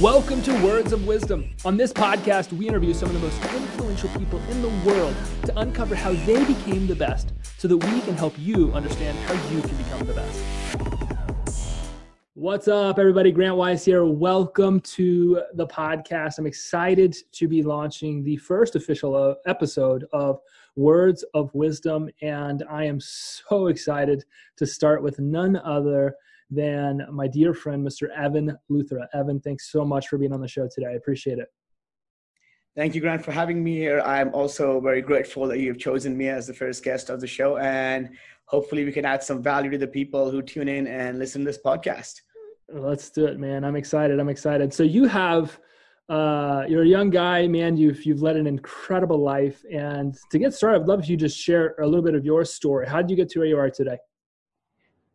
Welcome to Words of Wisdom. On this podcast, we interview some of the most influential people in the world to uncover how they became the best so that we can help you understand how you can become the best. What's up, everybody? Grant Weiss here. Welcome to the podcast. I'm excited to be launching the first official uh, episode of Words of Wisdom, and I am so excited to start with none other than my dear friend, Mr. Evan Luthra. Evan, thanks so much for being on the show today. I appreciate it. Thank you, Grant, for having me here. I'm also very grateful that you've chosen me as the first guest of the show, and hopefully, we can add some value to the people who tune in and listen to this podcast. Let's do it, man. I'm excited. I'm excited. So you have uh, you're a young guy, man. You've you've led an incredible life, and to get started, I'd love if you just share a little bit of your story. How did you get to where you are today?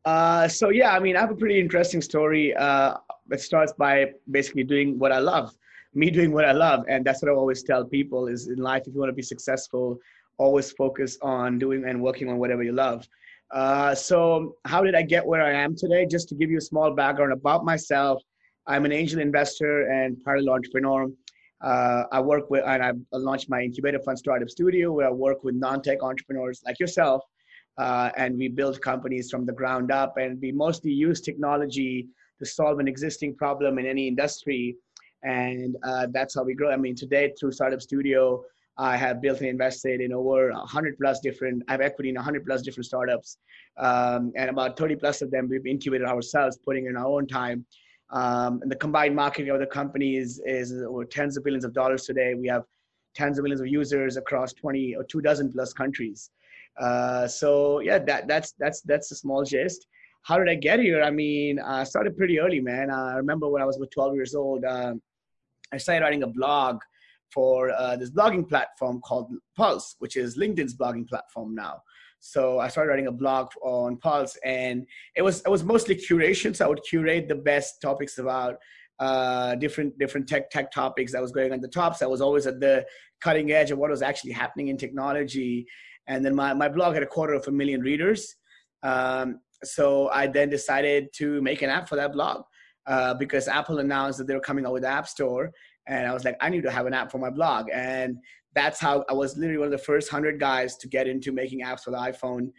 Uh, so yeah, I mean, I have a pretty interesting story. Uh, it starts by basically doing what I love, me doing what I love, and that's what I always tell people: is in life, if you want to be successful, always focus on doing and working on whatever you love. Uh, so how did I get where I am today? Just to give you a small background about myself, I'm an angel investor and parallel entrepreneur. Uh, I work with and I launched my incubator fund startup studio where I work with non-tech entrepreneurs like yourself uh, and we build companies from the ground up. And we mostly use technology to solve an existing problem in any industry. And uh, that's how we grow. I mean today through startup studio i have built and invested in over 100 plus different i have equity in 100 plus different startups. Um, and about 30 plus of them we've incubated ourselves putting in our own time. Um, and the combined marketing of the company is, is over tens of billions of dollars today. We have tens of millions of users across 20 or two dozen plus countries uh, so yeah, that that's that's that's a small gist. How did I get here? I mean, I started pretty early, man. I remember when I was about 12 years old, um, I started writing a blog for uh, this blogging platform called Pulse, which is LinkedIn's blogging platform now. So I started writing a blog on Pulse, and it was it was mostly curation. So I would curate the best topics about uh, different different tech tech topics that was going on the tops. So I was always at the cutting edge of what was actually happening in technology and then my, my blog had a quarter of a million readers. Um, so I then decided to make an app for that blog uh, because Apple announced that they were coming out with the App Store. And I was like, I need to have an app for my blog. And that's how I was literally one of the first 100 guys to get into making apps for the iPhone.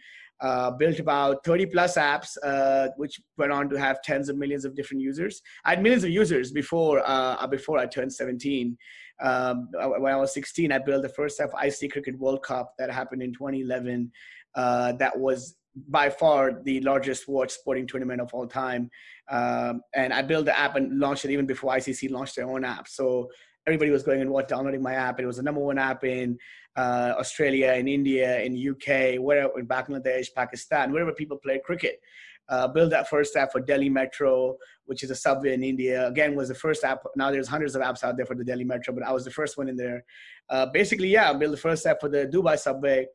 Uh, built about 30 plus apps, uh, which went on to have tens of millions of different users. I had millions of users before uh, before I turned 17, um, when I was 16, I built the first ever IC Cricket World Cup that happened in 2011. Uh, that was by far the largest watch sporting tournament of all time. Um, and I built the app and launched it even before ICC launched their own app. So everybody was going and what downloading my app. It was the number one app in uh, Australia, in India, in UK, wherever in Bangladesh, Pakistan, wherever people play cricket uh, built that first app for Delhi Metro, which is a subway in India. Again, was the first app. Now there's hundreds of apps out there for the Delhi Metro, but I was the first one in there. Uh, basically, yeah, build the first app for the Dubai subway.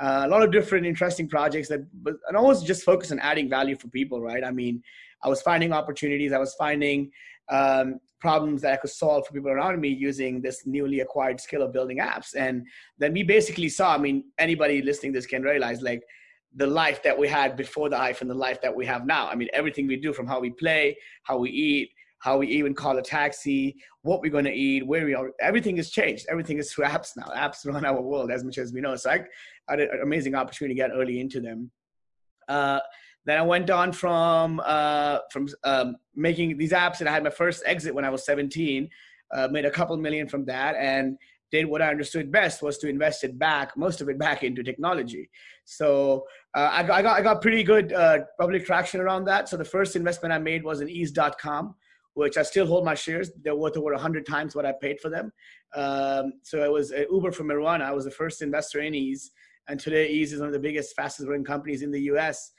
Uh, a lot of different interesting projects that, but and always just focus on adding value for people, right? I mean, I was finding opportunities. I was finding um, problems that I could solve for people around me using this newly acquired skill of building apps. And then we basically saw, I mean, anybody listening this can realize like the life that we had before the iPhone, the life that we have now. I mean, everything we do from how we play, how we eat, how we even call a taxi, what we're going to eat, where we are, everything has changed. Everything is through apps now. Apps run our world as much as we know. So I, I had an amazing opportunity to get early into them. Uh, then I went on from uh, from um, making these apps, and I had my first exit when I was 17. Uh, made a couple million from that, and did what I understood best was to invest it back, most of it back into technology. So uh, I, got, I, got, I got pretty good uh, public traction around that. So the first investment I made was in eaze.com, which I still hold my shares. They're worth over 100 times what I paid for them. Um, so it was uh, Uber from Marijuana. I was the first investor in Eaze. And today Eaze is one of the biggest, fastest growing companies in the US.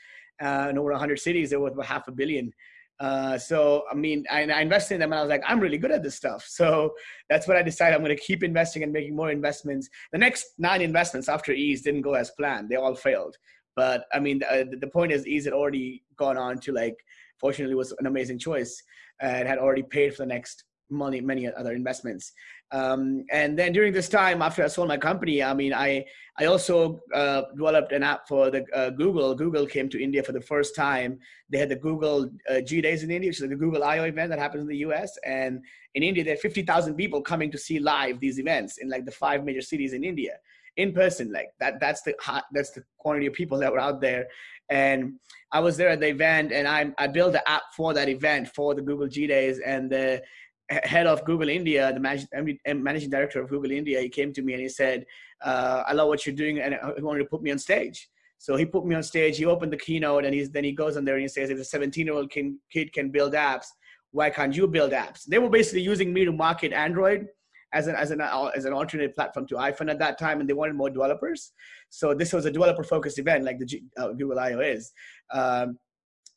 Uh, in over 100 cities, they're worth about half a billion. Uh, so I mean, I, I, invested in them, and I was like, I'm really good at this stuff. So that's what I decided. I'm going to keep investing and making more investments. The next nine investments after Eaze didn't go as planned; they all failed. But I mean, uh, the point is, Eaze had already gone on to like. Fortunately, was an amazing choice, and had already paid for the next many many other investments. Um, and then during this time, after I sold my company, I mean, I I also uh, developed an app for the uh, Google. Google came to India for the first time. They had the Google uh, G Days in India, which is the Google I/O event that happens in the U.S. And in India, there are 50,000 people coming to see live these events in like the five major cities in India in person like that that's the that's the quantity of people that were out there and i was there at the event and i i built the app for that event for the google g days and the head of google india the managing, director of google india he came to me and he said uh, i love what you're doing and he wanted to put me on stage so he put me on stage he opened the keynote and he's then he goes on there and he says if a 17 year old kid can build apps why can't you build apps they were basically using me to market android as an as an as an alternate platform to iPhone at that time, and they wanted more developers. So this was a developer focused event, like the G, uh, Google I/O is. Um,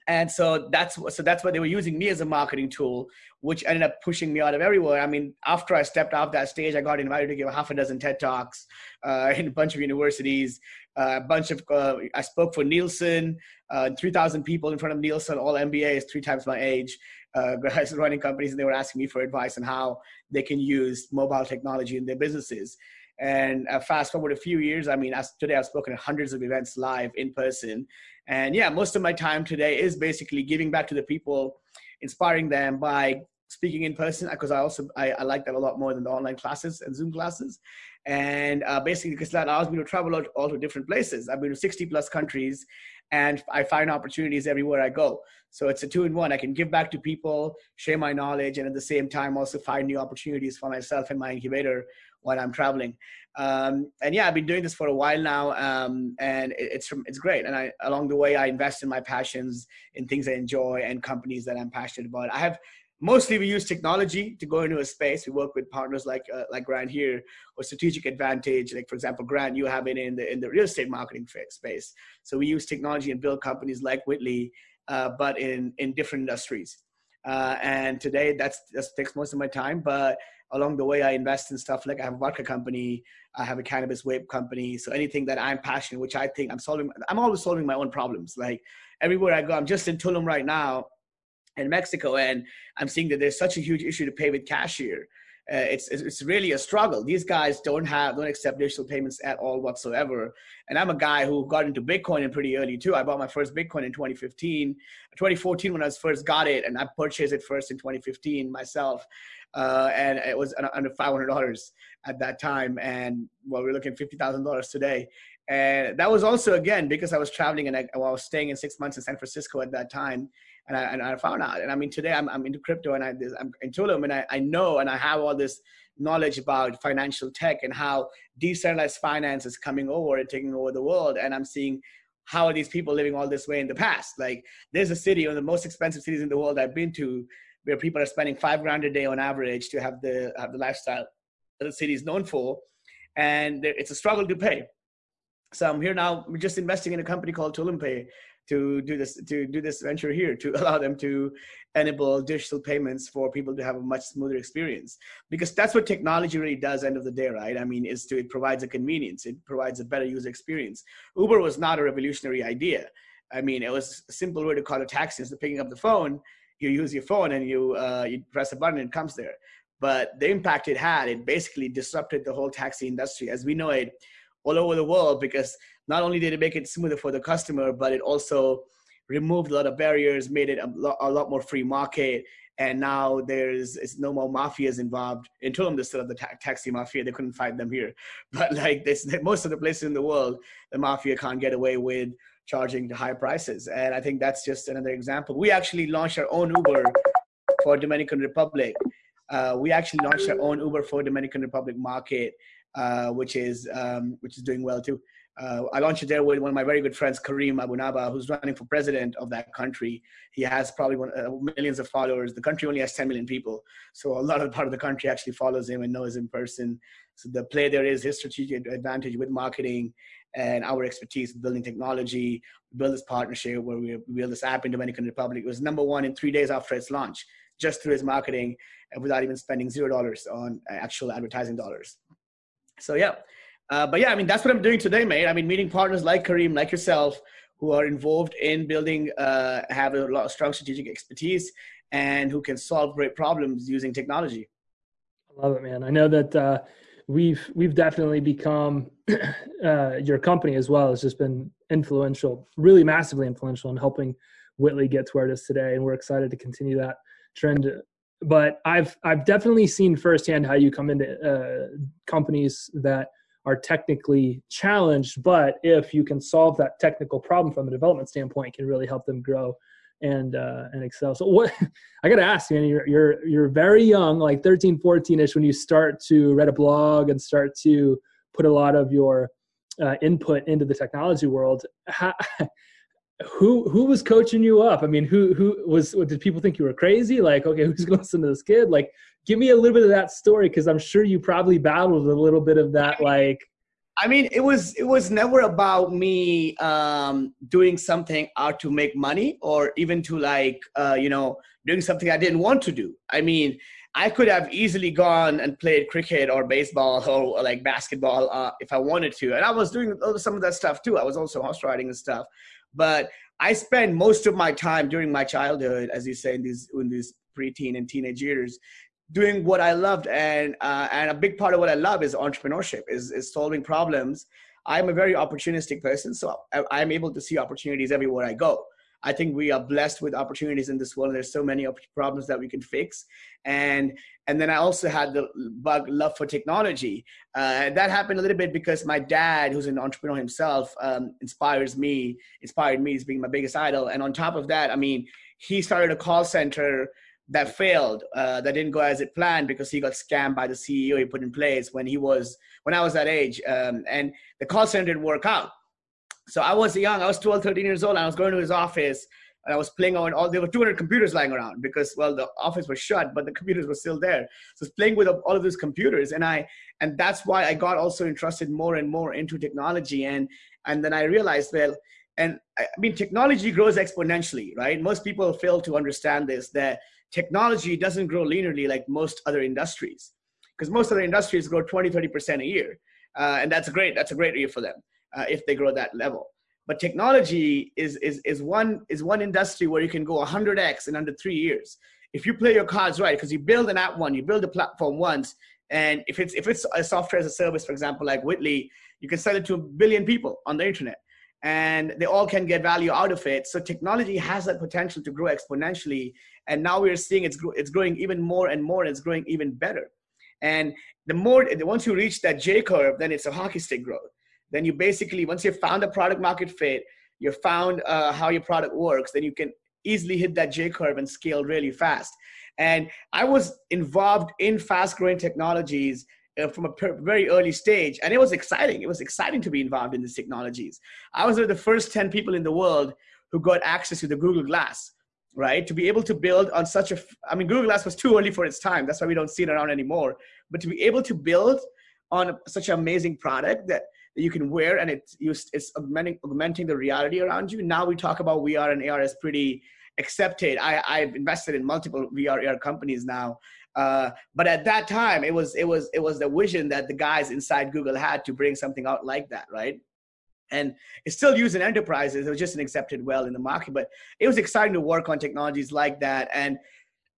and so that's so that's what they were using me as a marketing tool, which ended up pushing me out of everywhere. I mean, after I stepped off that stage, I got invited to give half a dozen TED talks uh, in a bunch of universities. Uh, a bunch of uh, I spoke for Nielsen, uh, three thousand people in front of Nielsen, all MBAs, three times my age uh, guys running companies and they were asking me for advice on how they can use mobile technology in their businesses. And uh, fast forward a few years, I mean, as today I've spoken at hundreds of events live in person. And yeah, most of my time today is basically giving back to the people, inspiring them by speaking in person because I also I, I, like that a lot more than the online classes and Zoom classes, and uh, basically because that allows me to travel out all to different places. I've been to 60 plus countries, and I find opportunities everywhere I go. So it's a two in one. I can give back to people, share my knowledge, and at the same time also find new opportunities for myself and my incubator while I'm traveling. Um, and yeah, I've been doing this for a while now, um, and it, it's it's great. And I along the way, I invest in my passions, in things I enjoy, and companies that I'm passionate about. I have mostly we use technology to go into a space. We work with partners like uh, like Grant here or Strategic Advantage. Like for example, Grant, you have it in the in the real estate marketing space. So we use technology and build companies like Whitley, uh, but in in different industries. Uh, and today that's that takes most of my time. But along the way, I invest in stuff like I have a vodka company, I have a cannabis vape company. So anything that I'm passionate, which I think I'm solving, I'm always solving my own problems. Like everywhere I go, I'm just in Tulum right now in Mexico, and I'm seeing that there's such a huge issue to pay with cash here. Uh, it's it's really a struggle. These guys don't have don't accept digital payments at all whatsoever. And I'm a guy who got into Bitcoin in pretty early too. I bought my first Bitcoin in 2015, 2014 when I first got it, and I purchased it first in 2015 myself. Uh, and it was under $500 at that time. And well, we're looking $50,000 today. And that was also again because I was traveling and I, well, I was staying in six months in San Francisco at that time and I, and I found out. And I mean, today I'm, I'm into crypto and I, I'm in Tulum and I, I know and I have all this knowledge about financial tech and how decentralized finance is coming over and taking over the world. And I'm seeing how are these people living all this way in the past? Like there's a city, one of the most expensive cities in the world I've been to, where people are spending five grand a day on average to have the have the lifestyle that the city is known for, and it's a struggle to pay. So I'm here now. We're just investing in a company called TulumPay, to do this to do this venture here to allow them to enable digital payments for people to have a much smoother experience. Because that's what technology really does end of the day right? I mean is to it provides a convenience. It provides a better user experience. Uber was not a revolutionary idea. I mean it was a simple way to call a taxi. Instead of picking up the phone you use your phone and you uh, you press a button and it comes there. But the impact it had it basically disrupted the whole taxi industry. As we know it all over the world because not only did it make it smoother for the customer, but it also removed a lot of barriers, made it a lot, a lot more free market. And now there's it's no more mafias involved. In Tulum, there's still the ta- taxi mafia. They couldn't fight them here, but like this, most of the places in the world, the mafia can't get away with charging the high prices. And I think that's just another example. We actually launched our own Uber for Dominican Republic. Uh, we actually launched our own Uber for Dominican Republic market, uh, which is um, which is doing well too uh, I launched it there with one of my very good friends, Kareem Abu Naba, who's running for president of that country. He has probably one, uh, millions of followers. The country only has 10 million people. So a lot of part of the country actually follows him and knows him in person. So the play there is his strategic advantage with marketing and our expertise in building technology. build this partnership where we build this app in Dominican Republic. It was number one in three days after its launch, just through his marketing and without even spending zero dollars on actual advertising dollars. So yeah, uh, but yeah, I mean, that's what I'm doing today, mate. I mean, meeting partners like Kareem, like yourself, who are involved in building, uh, have a lot of strong strategic expertise, and who can solve great problems using technology. I love it, man. I know that uh, we've we've definitely become uh, your company as well has just been influential, really massively influential in helping Whitley get to where it is today, and we're excited to continue that trend. But I've I've definitely seen firsthand how you come into uh, companies that are technically challenged, but if you can solve that technical problem from a development standpoint, can really help them grow and uh, and excel. So what I got to ask you, you're you're you're very young, like 13, 14 ish, when you start to read a blog and start to put a lot of your uh, input into the technology world. How, who who was coaching you up? I mean, who who was? Did people think you were crazy? Like, okay, who's going to listen to this kid? Like, give me a little bit of that story because I'm sure you probably battled a little bit of that. Like, I mean, it was it was never about me um, doing something out to make money or even to like uh, you know doing something I didn't want to do. I mean, I could have easily gone and played cricket or baseball or, like basketball uh, if I wanted to, and I was doing some of that stuff too. I was also horse riding and stuff, but I spent most of my time during my childhood, as you say, in these in these preteen and teenage years, doing what I loved, and uh, and a big part of what I love is entrepreneurship, is is solving problems. I'm a very opportunistic person, so I'm able to see opportunities everywhere I go. I think we are blessed with opportunities in this world. There's so many problems that we can fix, and and then I also had the bug love for technology. Uh, that happened a little bit because my dad, who's an entrepreneur himself, um, inspires me. Inspired me as being my biggest idol. And on top of that, I mean, he started a call center that failed, uh, that didn't go as it planned because he got scammed by the CEO he put in place when he was when I was that age, um, and the call center didn't work out. So I was young, I was 12, 13 years old, and I was going to his office and I was playing on all, there were 200 computers lying around because, well, the office was shut, but the computers were still there. So I was playing with all of those computers. And I, and that's why I got also interested more and more into technology. And, and then I realized, well, and I mean, technology grows exponentially, right? Most people fail to understand this, that technology doesn't grow linearly like most other industries because most other industries grow 20, 30% a year. Uh, and that's great. That's a great year for them uh, if they grow that level. But technology is, is, is, one, is one industry where you can go 100x in under three years. If you play your cards right, because you build an app one, you build a platform once, and if it's, if it's a software as a service, for example, like Whitley, you can sell it to a billion people on the internet and they all can get value out of it. So technology has that potential to grow exponentially. And now we're seeing it's, it's growing even more and more, and it's growing even better. And the more, once you reach that J curve, then it's a hockey stick growth then you basically once you've found a product market fit you've found uh, how your product works then you can easily hit that j curve and scale really fast. And i was involved in fast growing technologies uh, from a very early stage and it was exciting. It was exciting to be involved in these technologies. I was one of the first 10 people in the world who got access to the google glass right? To be able to build on such a i mean google glass was too early for its time. That's why we don't see it around anymore. But to be able to build on such an amazing product that that you can wear and it's it's augmenting, augmenting the reality around you. Now we talk about VR and AR as pretty accepted. I, I've invested in multiple VR AR companies now. Uh, but at that time, it was it was it was the vision that the guys inside Google had to bring something out like that, right? And it's still used in enterprises. It was just an accepted well in the market, but it was exciting to work on technologies like that. And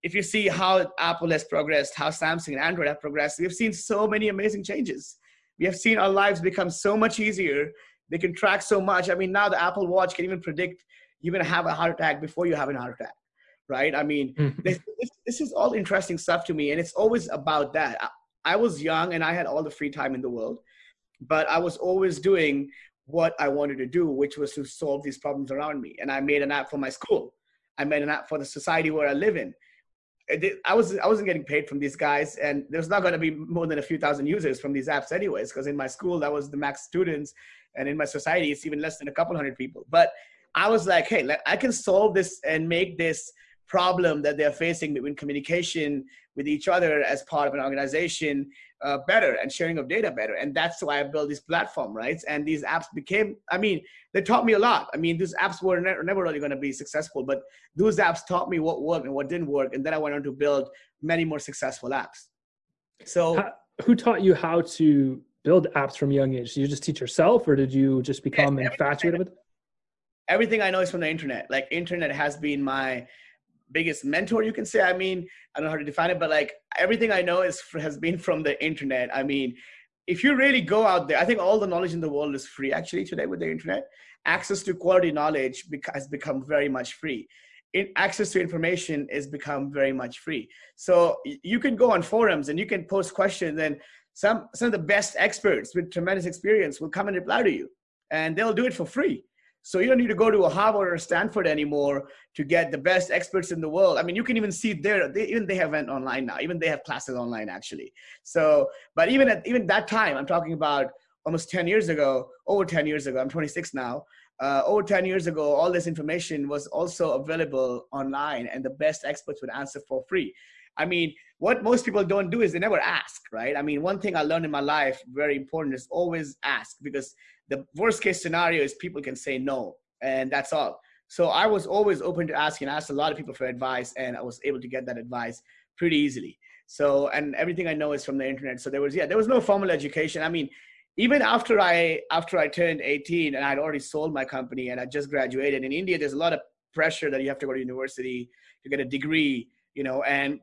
if you see how Apple has progressed, how Samsung and Android have progressed, we've seen so many amazing changes we have seen our lives become so much easier. They can track so much. I mean, now the Apple Watch can even predict you're going to have a heart attack before you have a heart attack, right? I mean, mm-hmm. this, this, this, is all interesting stuff to me, and it's always about that. I, I was young and I had all the free time in the world, but I was always doing what I wanted to do, which was to solve these problems around me. And I made an app for my school. I made an app for the society where I live in. I was I wasn't getting paid from these guys, and there's not going to be more than a few thousand users from these apps, anyways. Because in my school, that was the max students, and in my society, it's even less than a couple hundred people. But I was like, hey, I can solve this and make this problem that they're facing between communication with each other as part of an organization uh, better and sharing of data better. And that's why I built this platform, right? And these apps became, I mean, they taught me a lot. I mean, these apps were ne- never really going to be successful, but those apps taught me what worked and what didn't work. And then I went on to build many more successful apps. So, how, who taught you how to build apps from young age? Did you just teach yourself or did you just become infatuated with it? everything I know is from the internet. Like internet has been my biggest mentor, you can say. I mean, I don't know how to define it, but like everything I know is has been from the internet. I mean, if you really go out there, I think all the knowledge in the world is free actually today with the internet. Access to quality knowledge has become very much free. In, access to information has become very much free. So you can go on forums and you can post questions and some, some of the best experts with tremendous experience will come and reply to you and they'll do it for free. So you don't need to go to a Harvard or Stanford anymore to get the best experts in the world. I mean, you can even see there, they, even they have went online now. Even they have classes online actually. So, but even at even that time, I'm talking about almost 10 years ago, over 10 years ago. I'm 26 now. Uh, over 10 years ago, all this information was also available online, and the best experts would answer for free. I mean, what most people don't do is they never ask, right? I mean, one thing I learned in my life, very important, is always ask because the worst case scenario is people can say no, and that's all. So I was always open to asking. I asked a lot of people for advice, and I was able to get that advice pretty easily. So, and everything I know is from the internet. So there was, yeah, there was no formal education. I mean, even after I after I turned 18 and I'd already sold my company and I just graduated in India, there's a lot of pressure that you have to go to university to get a degree, you know. And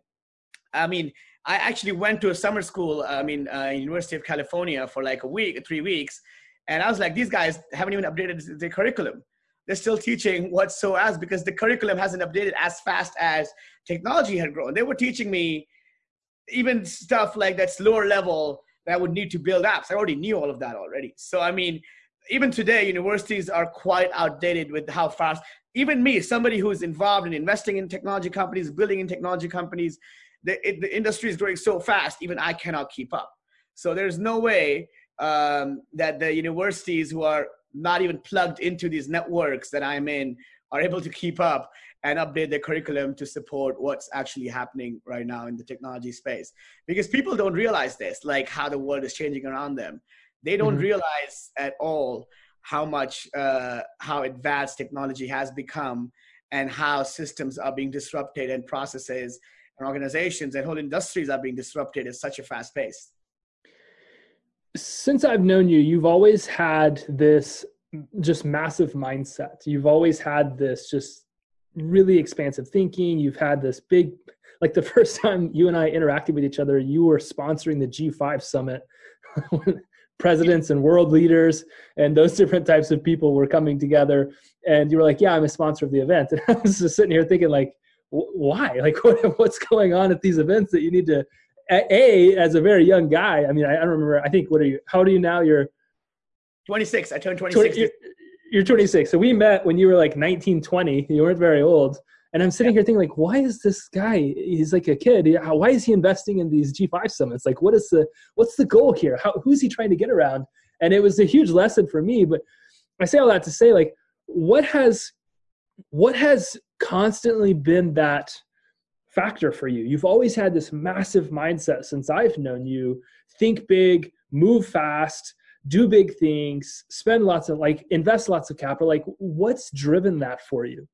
I mean, I actually went to a summer school. I mean, uh, University of California for like a week, three weeks, and I was like, these guys haven't even updated their curriculum. They're still teaching what's so as because the curriculum hasn't updated as fast as technology had grown. They were teaching me even stuff like that's lower level that I would need to build apps. I already knew all of that already. So I mean, even today, universities are quite outdated with how fast. Even me, somebody who's involved in investing in technology companies, building in technology companies, the, it, the industry is growing so fast. Even I cannot keep up. So there's no way um, that the universities who are not even plugged into these networks that I'm in are able to keep up and update their curriculum to support what's actually happening right now in the technology space. Because people don't realize this, like how the world is changing around them. They don't mm-hmm. realize at all how much, uh, how advanced technology has become and how systems are being disrupted and processes and organizations and whole industries are being disrupted at such a fast pace since I've known you, you've always had this just massive mindset. You've always had this just really expansive thinking. You've had this big, like the first time you and I interacted with each other, you were sponsoring the G5 summit. presidents and world leaders and those different types of people were coming together and you were like yeah i'm a sponsor of the event and i was just sitting here thinking like why like what, what's going on at these events that you need to a as a very young guy. I mean, I, I, don't remember. I think what are you? How old are you now? You're 26. I turned 26. 20, you're, you're, 26. So we met when you were like 19, 20. You weren't very old. And I'm sitting yeah. here thinking, like, why is this guy? He's like a kid. Why is he investing in these G5 summits? Like, what is the what's the goal here? How who's he trying to get around? And it was a huge lesson for me. But I say all that to say, like, what has what has constantly been that factor for you. You've always had this massive mindset since I've known you think big, move fast, do big things, spend lots of like invest lots of capital. Like, what's driven that for you?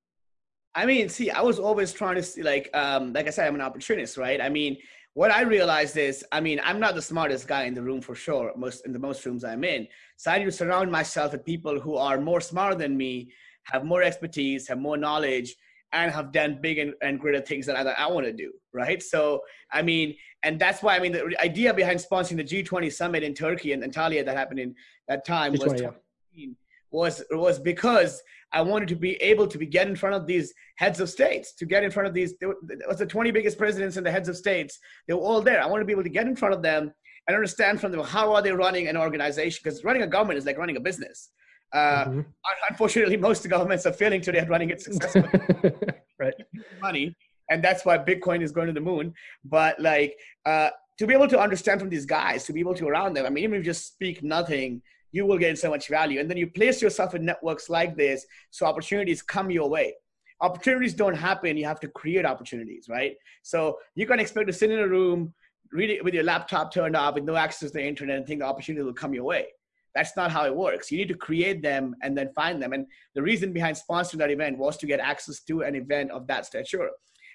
I mean, see, I was always trying to see, like, um, like I said, I'm an opportunist, right? I mean, what I realized is, I mean, I'm not the smartest guy in the room for sure, most in the most rooms I'm in. So I need to surround myself with people who are more smart than me, have more expertise, have more knowledge, and have done big and, and greater things that I, I want to do, right? So, I mean, and that's why, I mean, the idea behind sponsoring the G20 summit in Turkey and Antalya that happened in that time was, yeah. was, was because I wanted to be able to be get in front of these heads of states, to get in front of these, it was the 20 biggest presidents and the heads of states. They were all there. I wanted to be able to get in front of them and understand from them how are they running an organization because running a government is like running a business uh, mm-hmm. Unfortunately, most governments are failing today at running it successfully. right. Money, and that's why Bitcoin is going to the moon. But like uh, to be able to understand from these guys, to be able to around them. I mean, even if you just speak nothing, you will gain so much value. And then you place yourself in networks like this, so opportunities come your way. Opportunities don't happen; you have to create opportunities, right? So you can expect to sit in a room, read it with your laptop turned off, with no access to the internet, and think the opportunity will come your way that's not how it works. You need to create them and then find them. And the reason behind sponsoring that event was to get access to an event of that stature.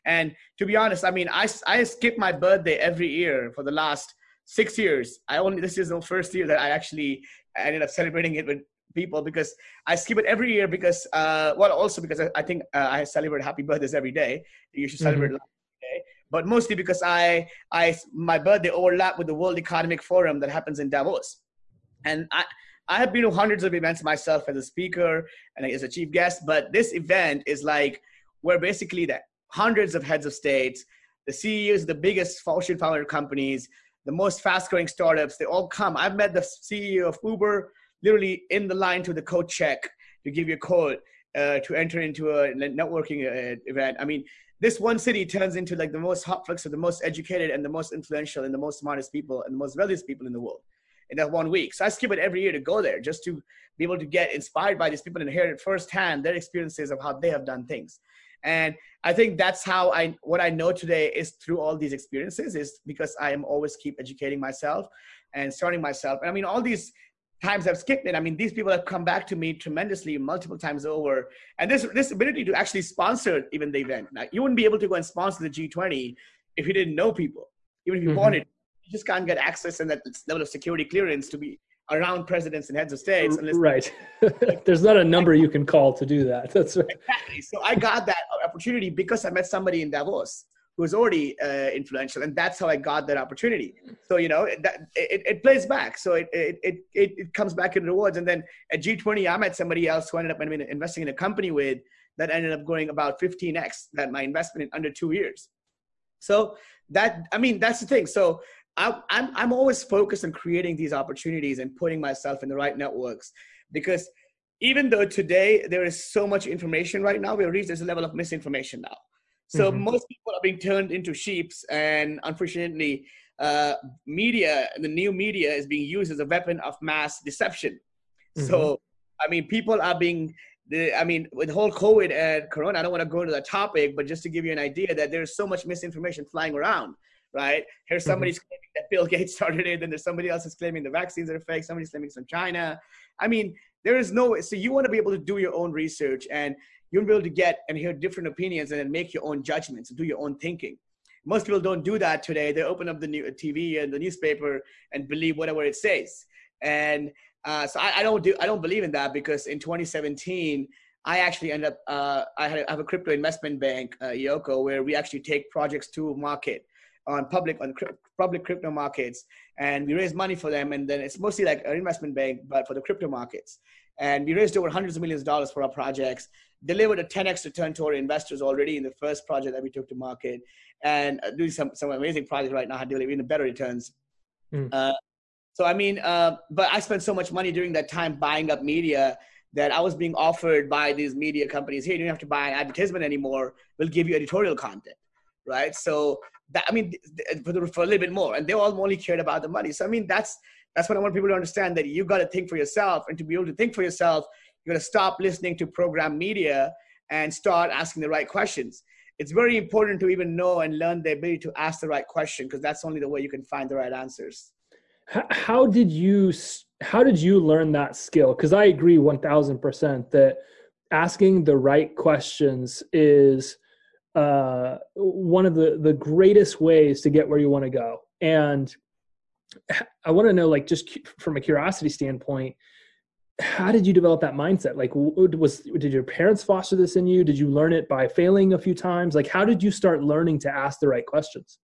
And to be honest, I mean, I, I skip my birthday every year for the last six years. I only, this is the first year that I actually ended up celebrating it with people because I skip it every year because, uh, well, also because I, I think uh, I celebrate happy birthdays every day. You should celebrate mm-hmm. every day, but mostly because I, I, my birthday overlap with the World Economic Forum that happens in Davos, and I. I have been to hundreds of events myself as a speaker and as a chief guest, but this event is like where basically the hundreds of heads of states, the CEOs of the biggest Fortune 500 companies, the most fast growing startups, they all come. I've met the CEO of Uber literally in the line to the code check to give you a code uh, to enter into a networking uh, event. I mean, this one city turns into like the most hotflix of the most educated and the most influential and the most smartest people and the most wealthiest people in the world in that one week. So I skip it every year to go there just to be able to get inspired by these people and hear it firsthand their experiences of how they have done things. And I think that's how I what I know today is through all these experiences is because I am always keep educating myself and starting myself. And I mean all these times I've skipped it. I mean, these people have come back to me tremendously multiple times over. And this this ability to actually sponsor even the event. Now, you wouldn't be able to go and sponsor the G20 if you didn't know people, even if you mm-hmm. wanted. You just can't get access and that level of security clearance to be around presidents and heads of states. right. There's not a number you can call to do that. That's right. Exactly. So I got that opportunity because I met somebody in Davos who was already uh, influential, and that's how I got that opportunity. So you know that it, it plays back. So it, it it it comes back in rewards. And then at G20, I met somebody else who ended up investing in a company with that ended up going about 15x that my investment in under two years. So that I mean that's the thing. So I, am I'm, I'm always focused on creating these opportunities and putting myself in the right networks because even though today there is so much information right now, we've reached this level of misinformation now. So mm-hmm. most people are being turned into sheeps, and unfortunately, uh, media, the new media, is being used as a weapon of mass deception. Mm-hmm. So, I mean, people are being the, I mean, with the whole COVID and Corona, I don't want to go into the topic, but just to give you an idea that there's so much misinformation flying around right? Here's mm-hmm. somebody's claiming that Bill Gates started it, and there's somebody else is claiming the vaccines are fake, somebody's claiming it's from China. I mean, there is no, so you want to be able to do your own research and you want to be able to get and hear different opinions and then make your own judgments and do your own thinking. Most people don't do that today. They open up the new TV and the newspaper and believe whatever it says. And uh, so I, I, don't do, I don't believe in that because in 2017, I actually ended up, uh, I, had, I have a crypto investment bank, uh, Yoko, where we actually take projects to market on public on public crypto markets and we raise money for them and then it's mostly like an investment bank but for the crypto markets and we raised over hundreds of millions of dollars for our projects delivered a 10x return to our investors already in the first project that we took to market and uh, doing some, some amazing projects right now delivering even better returns mm. uh, so i mean uh, but i spent so much money during that time buying up media that I was being offered by these media companies. Hey, you don't have to buy an advertisement anymore. We'll give you editorial content, right? So that I mean for, a little bit more, and they all only cared about the money. So I mean that's that's what I want people to understand that you got to think for yourself, and to be able to think for yourself, you got to stop listening to program media and start asking the right questions. It's very important to even know and learn the ability to ask the right question because that's only the way you can find the right answers. How did you how did you learn that skill? Because I agree one thousand percent that asking the right questions is uh, one of the the greatest ways to get where you want to go. And I want to know, like, just from a curiosity standpoint, how did you develop that mindset? Like, was did your parents foster this in you? Did you learn it by failing a few times? Like, how did you start learning to ask the right questions?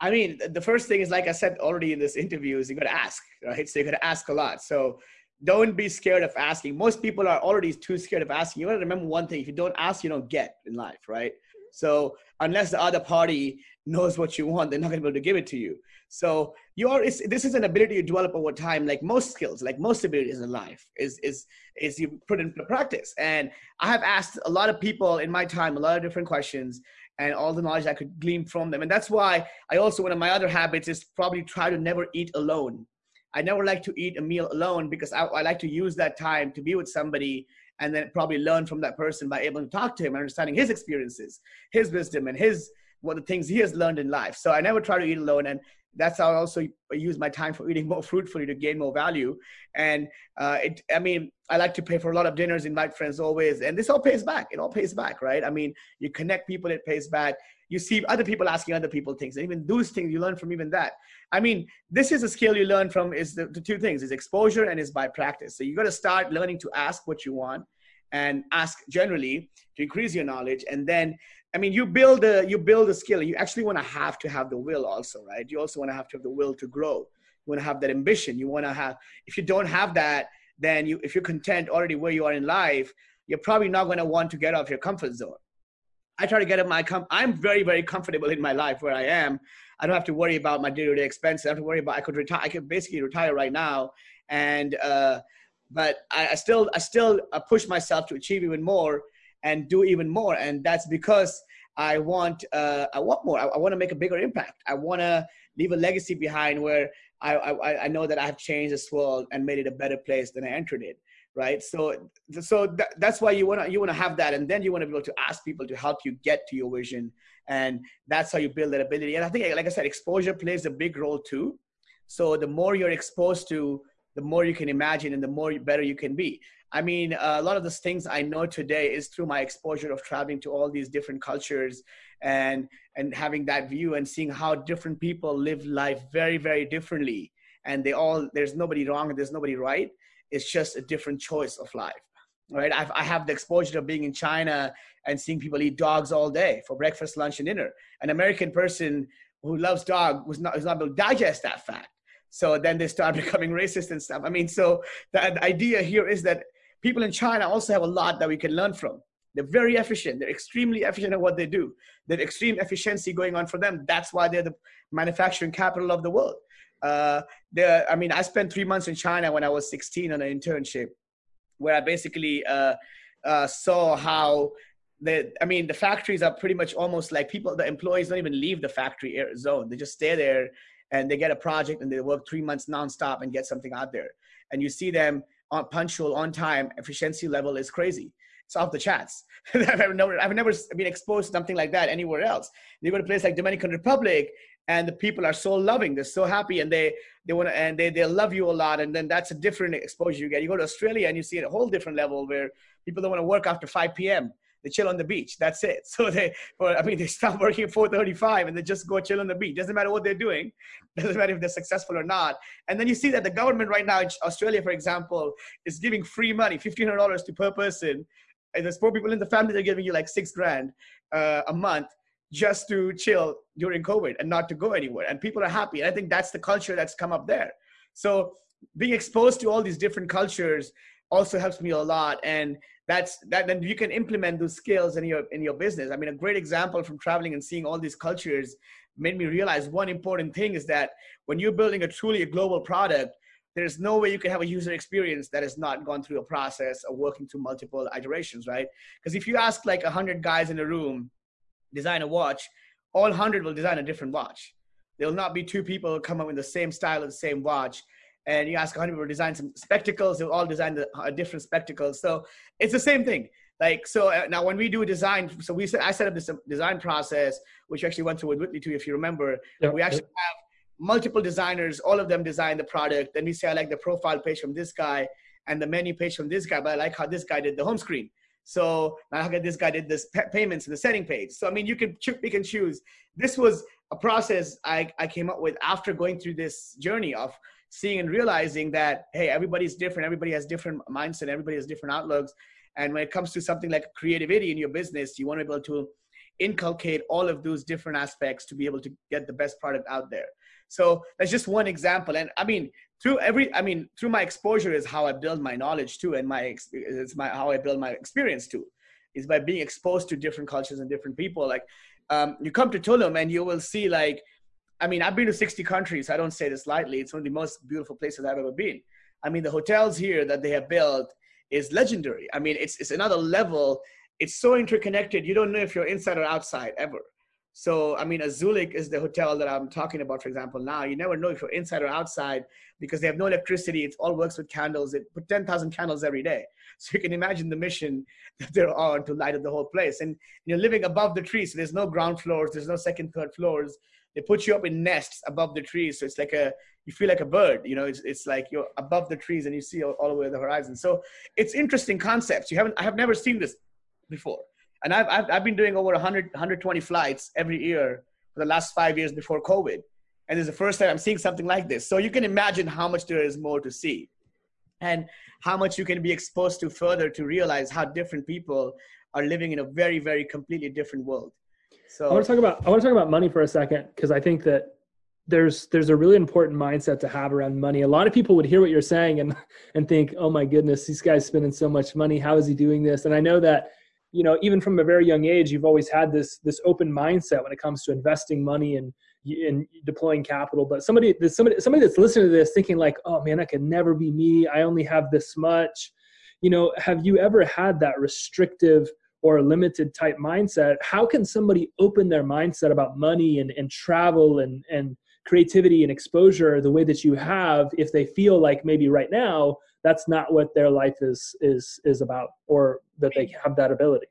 I mean, the first thing is, like I said already in this interview, is you got to ask, right? So you got to ask a lot. So don't be scared of asking. Most people are already too scared of asking. You to remember one thing: if you don't ask, you don't get in life, right? So unless the other party knows what you want, they're not going to be able to give it to you. So you are. this is an ability you develop over time, like most skills, like most abilities in life, is is is you put into practice. And I have asked a lot of people in my time a lot of different questions, and all the knowledge I could glean from them. And that's why I also one of my other habits is probably try to never eat alone. I never like to eat a meal alone because I, I like to use that time to be with somebody and then probably learn from that person by able to talk to him and understanding his experiences, his wisdom, and his what the things he has learned in life. So I never try to eat alone. And that's how I also use my time for eating more fruitfully to gain more value. And uh, it, I mean, I like to pay for a lot of dinners, invite friends always, and this all pays back. It all pays back, right? I mean, you connect people, it pays back. You see other people asking other people things, and even those things you learn from even that. I mean, this is a skill you learn from is the, the two things: is exposure and is by practice. So you got to start learning to ask what you want and ask generally to increase your knowledge, and then I mean, you build a you build a skill. You actually want to have to have the will also, right? You also want to have to have the will to grow. You want to have that ambition. You want to have. If you don't have that, then you if you're content already where you are in life, you're probably not going to want to get off your comfort zone. I try to get in my com. I'm very very comfortable in my life where I am. I don't have to worry about my day-to-day expenses. I have to worry about. I could retire. I could basically retire right now, and uh, but I, I still I still uh, push myself to achieve even more and do even more. And that's because I want uh, I want more. I, I want to make a bigger impact. I want to leave a legacy behind where I, I, I know that I have changed this world and made it a better place than I entered it. Right. So so th- that's why you want to you want to have that, and then you want to be able to ask people to help you get to your vision, and that's how you build that ability. And I think, like I said, exposure plays a big role too. So the more you're exposed to, the more you can imagine, and the more better you can be. I mean, a lot of the things I know today is through my exposure of traveling to all these different cultures and and having that view and seeing how different people live life very very differently and they all there's nobody wrong and there's nobody right it's just a different choice of life right I've, i have the exposure of being in china and seeing people eat dogs all day for breakfast lunch and dinner an american person who loves dog was not was not able to digest that fact so then they start becoming racist and stuff i mean so the idea here is that people in China also have a lot that we can learn from. They're very efficient. They're extremely efficient at what they do. There's extreme efficiency going on for them. That's why they're the manufacturing capital of the world. Uh, I mean, I spent three months in China when I was 16 on an internship, where I basically uh, uh, saw how the. I mean, the factories are pretty much almost like people. The employees don't even leave the factory zone. They just stay there, and they get a project, and they work three months nonstop and get something out there. And you see them on punctual, on time, efficiency level is crazy. It's off the charts. I've never, I've never been exposed to something like that anywhere else. You go to a place like Dominican Republic, and the people are so loving, they're so happy, and they they want to, and they they love you a lot, and then that's a different exposure you get. You go to Australia, and you see a whole different level where people don't want to work after 5 p.m they chill on the beach. That's it. So they, well, I mean, they stop working at 4:35 and they just go chill on the beach. Doesn't matter what they're doing. Doesn't matter if they're successful or not. And then you see that the government right now, Australia, for example, is giving free money, $1,500 to per person. And there's four people in the family. They're giving you like six grand uh, a month just to chill during COVID and not to go anywhere. And people are happy. And I think that's the culture that's come up there. So being exposed to all these different cultures also helps me a lot. And that's that then you can implement those skills in your in your business i mean a great example from traveling and seeing all these cultures made me realize one important thing is that when you're building a truly a global product there's no way you can have a user experience that has not gone through a process of working through multiple iterations right because if you ask like a 100 guys in a room design a watch all 100 will design a different watch there will not be two people come up with the same style of the same watch and you ask 100 people to design some spectacles, they'll all design the, uh, different spectacles. So it's the same thing. Like, so uh, now when we do design, so we said, I set up this design process, which actually went through with Whitney too, if you remember, yeah. we actually have multiple designers, all of them design the product. Then we say, I like the profile page from this guy and the menu page from this guy, but I like how this guy did the home screen. So now look at this guy did this payments in the setting page. So, I mean, you can pick and choose. This was a process I, I came up with after going through this journey of seeing and realizing that hey everybody's different everybody has different mindset everybody has different outlooks and when it comes to something like creativity in your business you want to be able to inculcate all of those different aspects to be able to get the best product out there so that's just one example and i mean through every i mean through my exposure is how i build my knowledge too and my it's my how i build my experience too is by being exposed to different cultures and different people like um, you come to tulum and you will see like I mean, I've been to 60 countries. I don't say this lightly. It's one of the most beautiful places I've ever been. I mean, the hotels here that they have built is legendary. I mean, it's, it's another level. It's so interconnected. You don't know if you're inside or outside ever. So, I mean, Azulik is the hotel that I'm talking about, for example, now. You never know if you're inside or outside because they have no electricity. It all works with candles. They put 10,000 candles every day. So you can imagine the mission that they're on to light up the whole place. And you're living above the trees. So there's no ground floors. There's no second, third floors. They put you up in nests above the trees. So it's like a, you feel like a bird, you know, it's, it's like you're above the trees and you see all, all the way to the horizon. So it's interesting concepts. You haven't, I have never seen this before and I've, I've, I've been doing over 100, 120 flights every year for the last five years before COVID. And it's the first time I'm seeing something like this. So you can imagine how much there is more to see and how much you can be exposed to further to realize how different people are living in a very, very completely different world. So I want to talk about, I want to talk about money for a second, because I think that there's there's a really important mindset to have around money. A lot of people would hear what you're saying and and think, "Oh my goodness, these guys spending so much money. How is he doing this?" And I know that you know even from a very young age you've always had this this open mindset when it comes to investing money and in deploying capital. But somebody somebody somebody that's listening to this thinking like oh man i could never be me. I only have this much. You know have you ever had that restrictive or limited type mindset? How can somebody open their mindset about money and, and travel and and creativity and exposure the way that you have if they feel like maybe right now that's not what their life is is is about or that they have that ability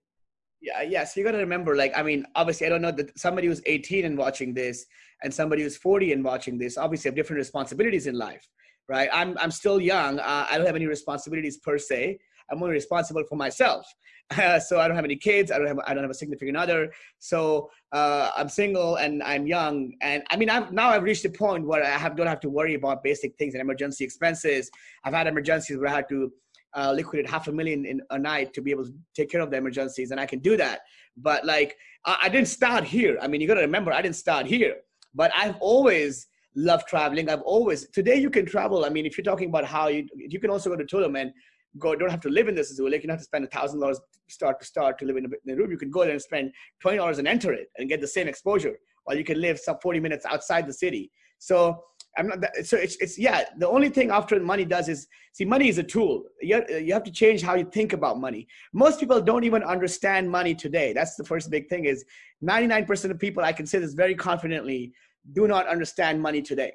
yeah yeah so you got to remember like i mean obviously i don't know that somebody who's 18 and watching this and somebody who's 40 and watching this obviously have different responsibilities in life right i'm i'm still young uh, i don't have any responsibilities per se i'm only responsible for myself uh, so I don't have any kids. I don't have I don't have a significant other. So uh, I'm single and I'm young. And I mean, I'm now I've reached a point where I have don't have to worry about basic things and emergency expenses. I've had emergencies where I had to uh, liquidate half a million in a night to be able to take care of the emergencies, and I can do that. But like I, I didn't start here. I mean, you got to remember, I didn't start here. But I've always loved traveling. I've always today you can travel. I mean, if you're talking about how you you can also go to Tulum and go don't have to live in this zoo. Like you don't have to spend a thousand dollars start to start to live in a, in a room. You can go there and spend twenty dollars and enter it and get the same exposure, while you can live some forty minutes outside the city. So I'm not. That, so it's it's yeah. The only thing after money does is see money is a tool. You you have to change how you think about money. Most people don't even understand money today. That's the first big thing. Is 99% of people I can say this very confidently do not understand money today.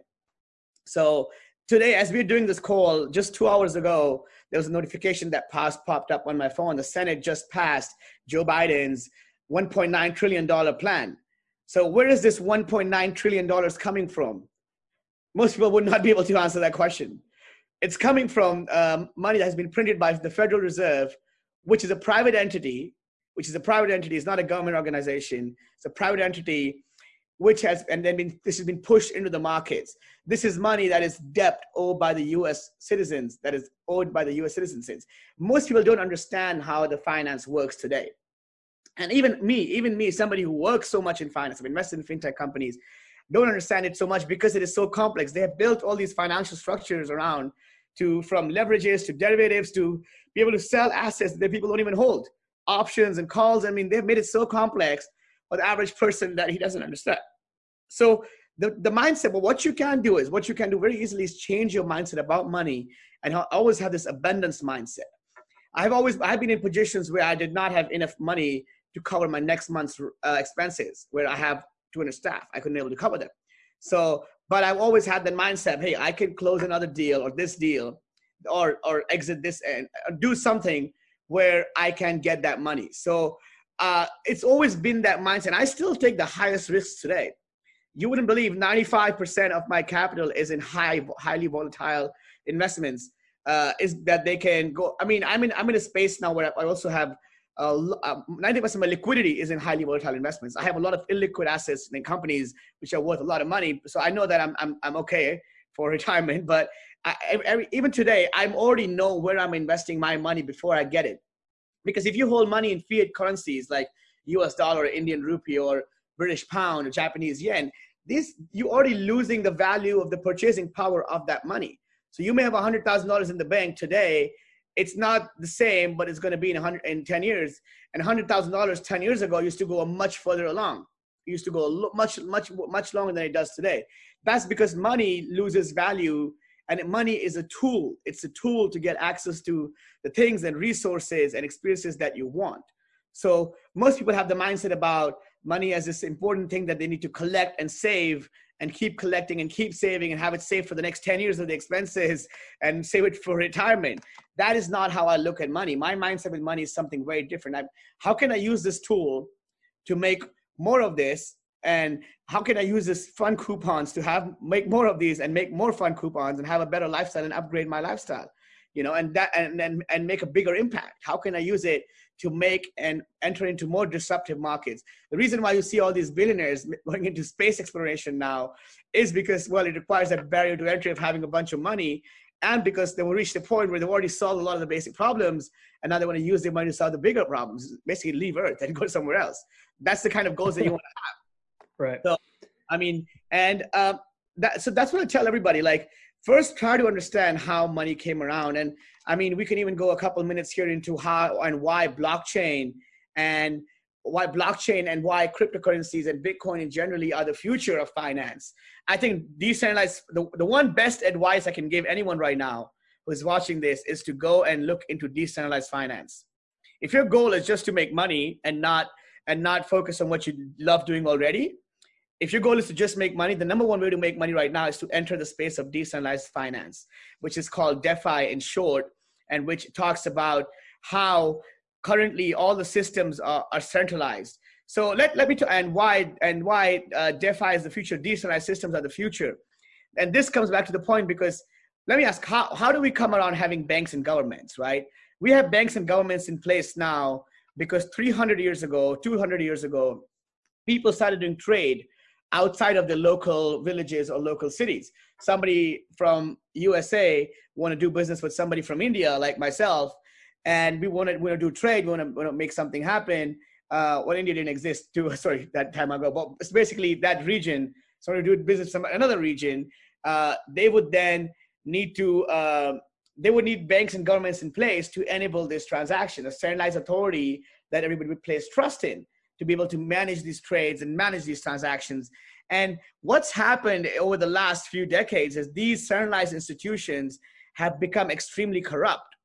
So today, as we're doing this call, just two hours ago, there was a notification that passed, popped up on my phone. The Senate just passed Joe Biden's $1.9 trillion plan. So where is this $1.9 trillion coming from? Most people would not be able to answer that question. It's coming from um, money that has been printed by the Federal Reserve, which is a private entity, which is a private entity, it's not a government organization. It's a private entity which has and then been, this has been pushed into the markets. This is money that is debt owed by the U.S. citizens, that is owed by the U.S. citizens. Most people don't understand how the finance works today. And even me, even me, somebody who works so much in finance, I've invested in fintech companies, don't understand it so much because it is so complex. They have built all these financial structures around to from leverages to derivatives to be able to sell assets that people don't even hold, options and calls. I mean, they've made it so complex for the average person that he doesn't understand. So the, the mindset, but what you can do is, what you can do very easily is change your mindset about money and always have this abundance mindset. I've always, I've been in positions where I did not have enough money to cover my next month's uh, expenses, where I have 200 staff, I couldn't able to cover them. So, but I've always had the mindset, hey, I can close another deal or this deal or, or exit this and do something where I can get that money. So uh, it's always been that mindset. I still take the highest risks today you wouldn't believe 95% of my capital is in high, highly volatile investments. Uh, is that they can go? I mean, I'm in I'm in a space now where I also have uh, 90% um, of my liquidity is in highly volatile investments. I have a lot of illiquid assets in companies which are worth a lot of money. So I know that I'm I'm I'm okay for retirement. But I, every, even today, I'm already know where I'm investing my money before I get it. Because if you hold money in fiat currencies like U.S. dollar, Indian rupee, or British pound or Japanese yen, this you're already losing the value of the purchasing power of that money. So you may have $100,000 in the bank today. It's not the same, but it's going to be in 100 in 10 years. And $100,000 10 years ago used to go much further along. It used to go much, much, much longer than it does today. That's because money loses value and money is a tool. It's a tool to get access to the things and resources and experiences that you want. So most people have the mindset about money as this important thing that they need to collect and save and keep collecting and keep saving and have it saved for the next 10 years of the expenses and save it for retirement. That is not how I look at money. My mindset with money is something very different. I, how can I use this tool to make more of this? And how can I use this fun coupons to have make more of these and make more fun coupons and have a better lifestyle and upgrade my lifestyle? You know, and that and and, and make a bigger impact. How can I use it to make and enter into more disruptive markets. The reason why you see all these billionaires going into space exploration now is because, well, it requires that barrier to entry of having a bunch of money and because they will reach the point where they've already solved a lot of the basic problems and now they want to use their money to solve the bigger problems, basically leave Earth and go somewhere else. That's the kind of goals that you want to have. Right. So, I mean, and um, that, so that's what I tell everybody, like, first try to understand how money came around. And i mean we can even go a couple minutes here into how and why blockchain and why blockchain and why cryptocurrencies and bitcoin in generally are the future of finance. I think decentralized the, the one best advice i can give anyone right now who's watching this is to go and look into decentralized finance. If your goal is just to make money and not and not focus on what you love doing already if your goal is to just make money, the number one way to make money right now is to enter the space of decentralized finance, which is called DeFi in short, and which talks about how currently all the systems are, are centralized. So let, let me, t- and why, and why uh, DeFi is the future, decentralized systems are the future. And this comes back to the point because let me ask, how, how do we come around having banks and governments, right? We have banks and governments in place now because 300 years ago, 200 years ago, people started doing trade outside of the local villages or local cities. Somebody from USA want to do business with somebody from India, like myself, and we want to, we want to do trade. We want to, want to make something happen. Uh, well, India didn't exist too. Sorry, that time ago, but it's basically that region. So to do business from another region, uh, they would then need to. Uh, they would need banks and governments in place to enable this transaction, a centralized authority that everybody would place trust in to be able to manage these trades and manage these transactions. And what's happened over the last few decades is these centralized institutions have become extremely corrupt.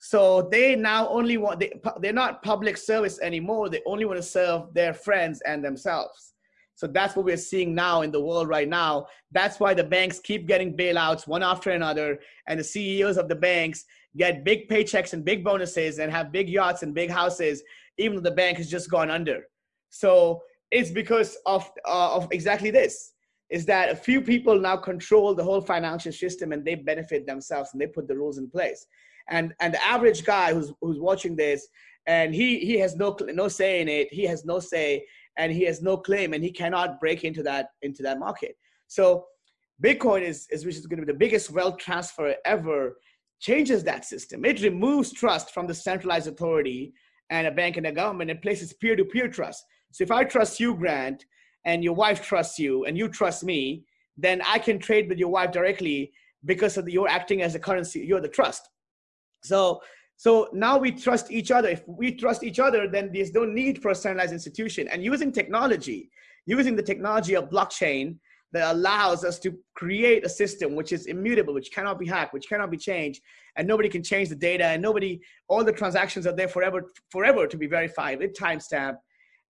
So they now only want, they, they're not public service anymore. They only want to serve their friends and themselves. So that's what we're seeing now in the world right now. That's why the banks keep getting bailouts one after another, and the CEOs of the banks get big paychecks and big bonuses and have big yachts and big houses even though the bank has just gone under. So it's because of uh, of exactly this is that a few people now control the whole financial system and they benefit themselves and they put the rules in place. And and the average guy who's who's watching this and he he has no no say in it. He has no say and he has no claim and he cannot break into that into that market. So Bitcoin is, is which is going to be the biggest wealth transfer ever changes that system. It removes trust from the centralized authority and a bank and a government and places peer-to-peer trust. So if I trust you, Grant, and your wife trusts you, and you trust me, then I can trade with your wife directly because of the, you're acting as a currency. You're the trust. So so now we trust each other. If we trust each other, then there's no need for a centralized institution. And using technology, using the technology of blockchain that allows us to create a system which is immutable, which cannot be hacked, which cannot be changed, and nobody can change the data, and nobody, all the transactions are there forever, forever to be verified with timestamp.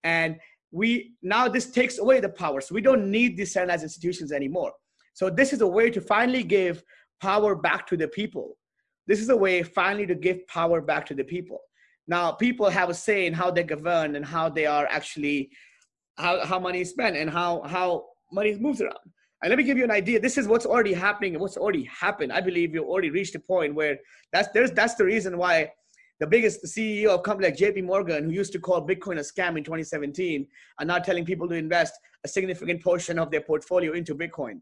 And we now this takes away the power, so we don't need these centralized institutions anymore. So this is a way to finally give power back to the people. This is a way finally to give power back to the people. Now people have a say in how they govern and how they are actually how, how money is spent and how how money moves around. And let me give you an idea. This is what's already happening and what's already happened. I believe you've already reached a point where that's there's that's the reason why the biggest CEO of company like JP Morgan, who used to call Bitcoin a scam in 2017, are now telling people to invest a significant portion of their portfolio into Bitcoin.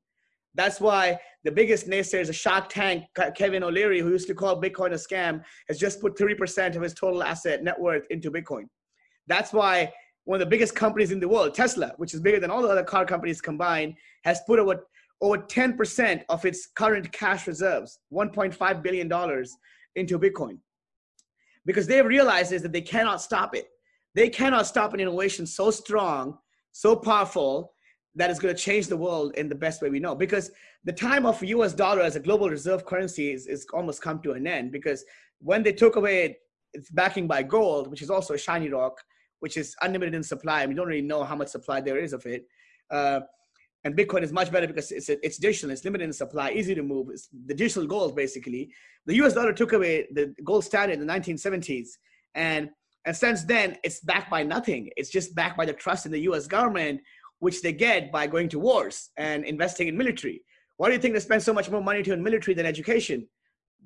That's why the biggest naysayers, a Shark Tank, Kevin O'Leary, who used to call Bitcoin a scam, has just put 3% of his total asset net worth into Bitcoin. That's why one of the biggest companies in the world, Tesla, which is bigger than all the other car companies combined, has put over over 10% of its current cash reserves, $1.5 billion, into Bitcoin. Because they realize is that they cannot stop it. They cannot stop an innovation so strong, so powerful, that is going to change the world in the best way we know. Because the time of US dollar as a global reserve currency is, is almost come to an end. Because when they took away its backing by gold, which is also a shiny rock, which is unlimited in supply. And we don't really know how much supply there is of it. Uh, and Bitcoin is much better because it's it's digital, it's limited in supply, easy to move. It's the digital gold basically. The U.S. dollar took away the gold standard in the 1970s, and and since then it's backed by nothing. It's just backed by the trust in the U.S. government, which they get by going to wars and investing in military. Why do you think they spend so much more money to military than education?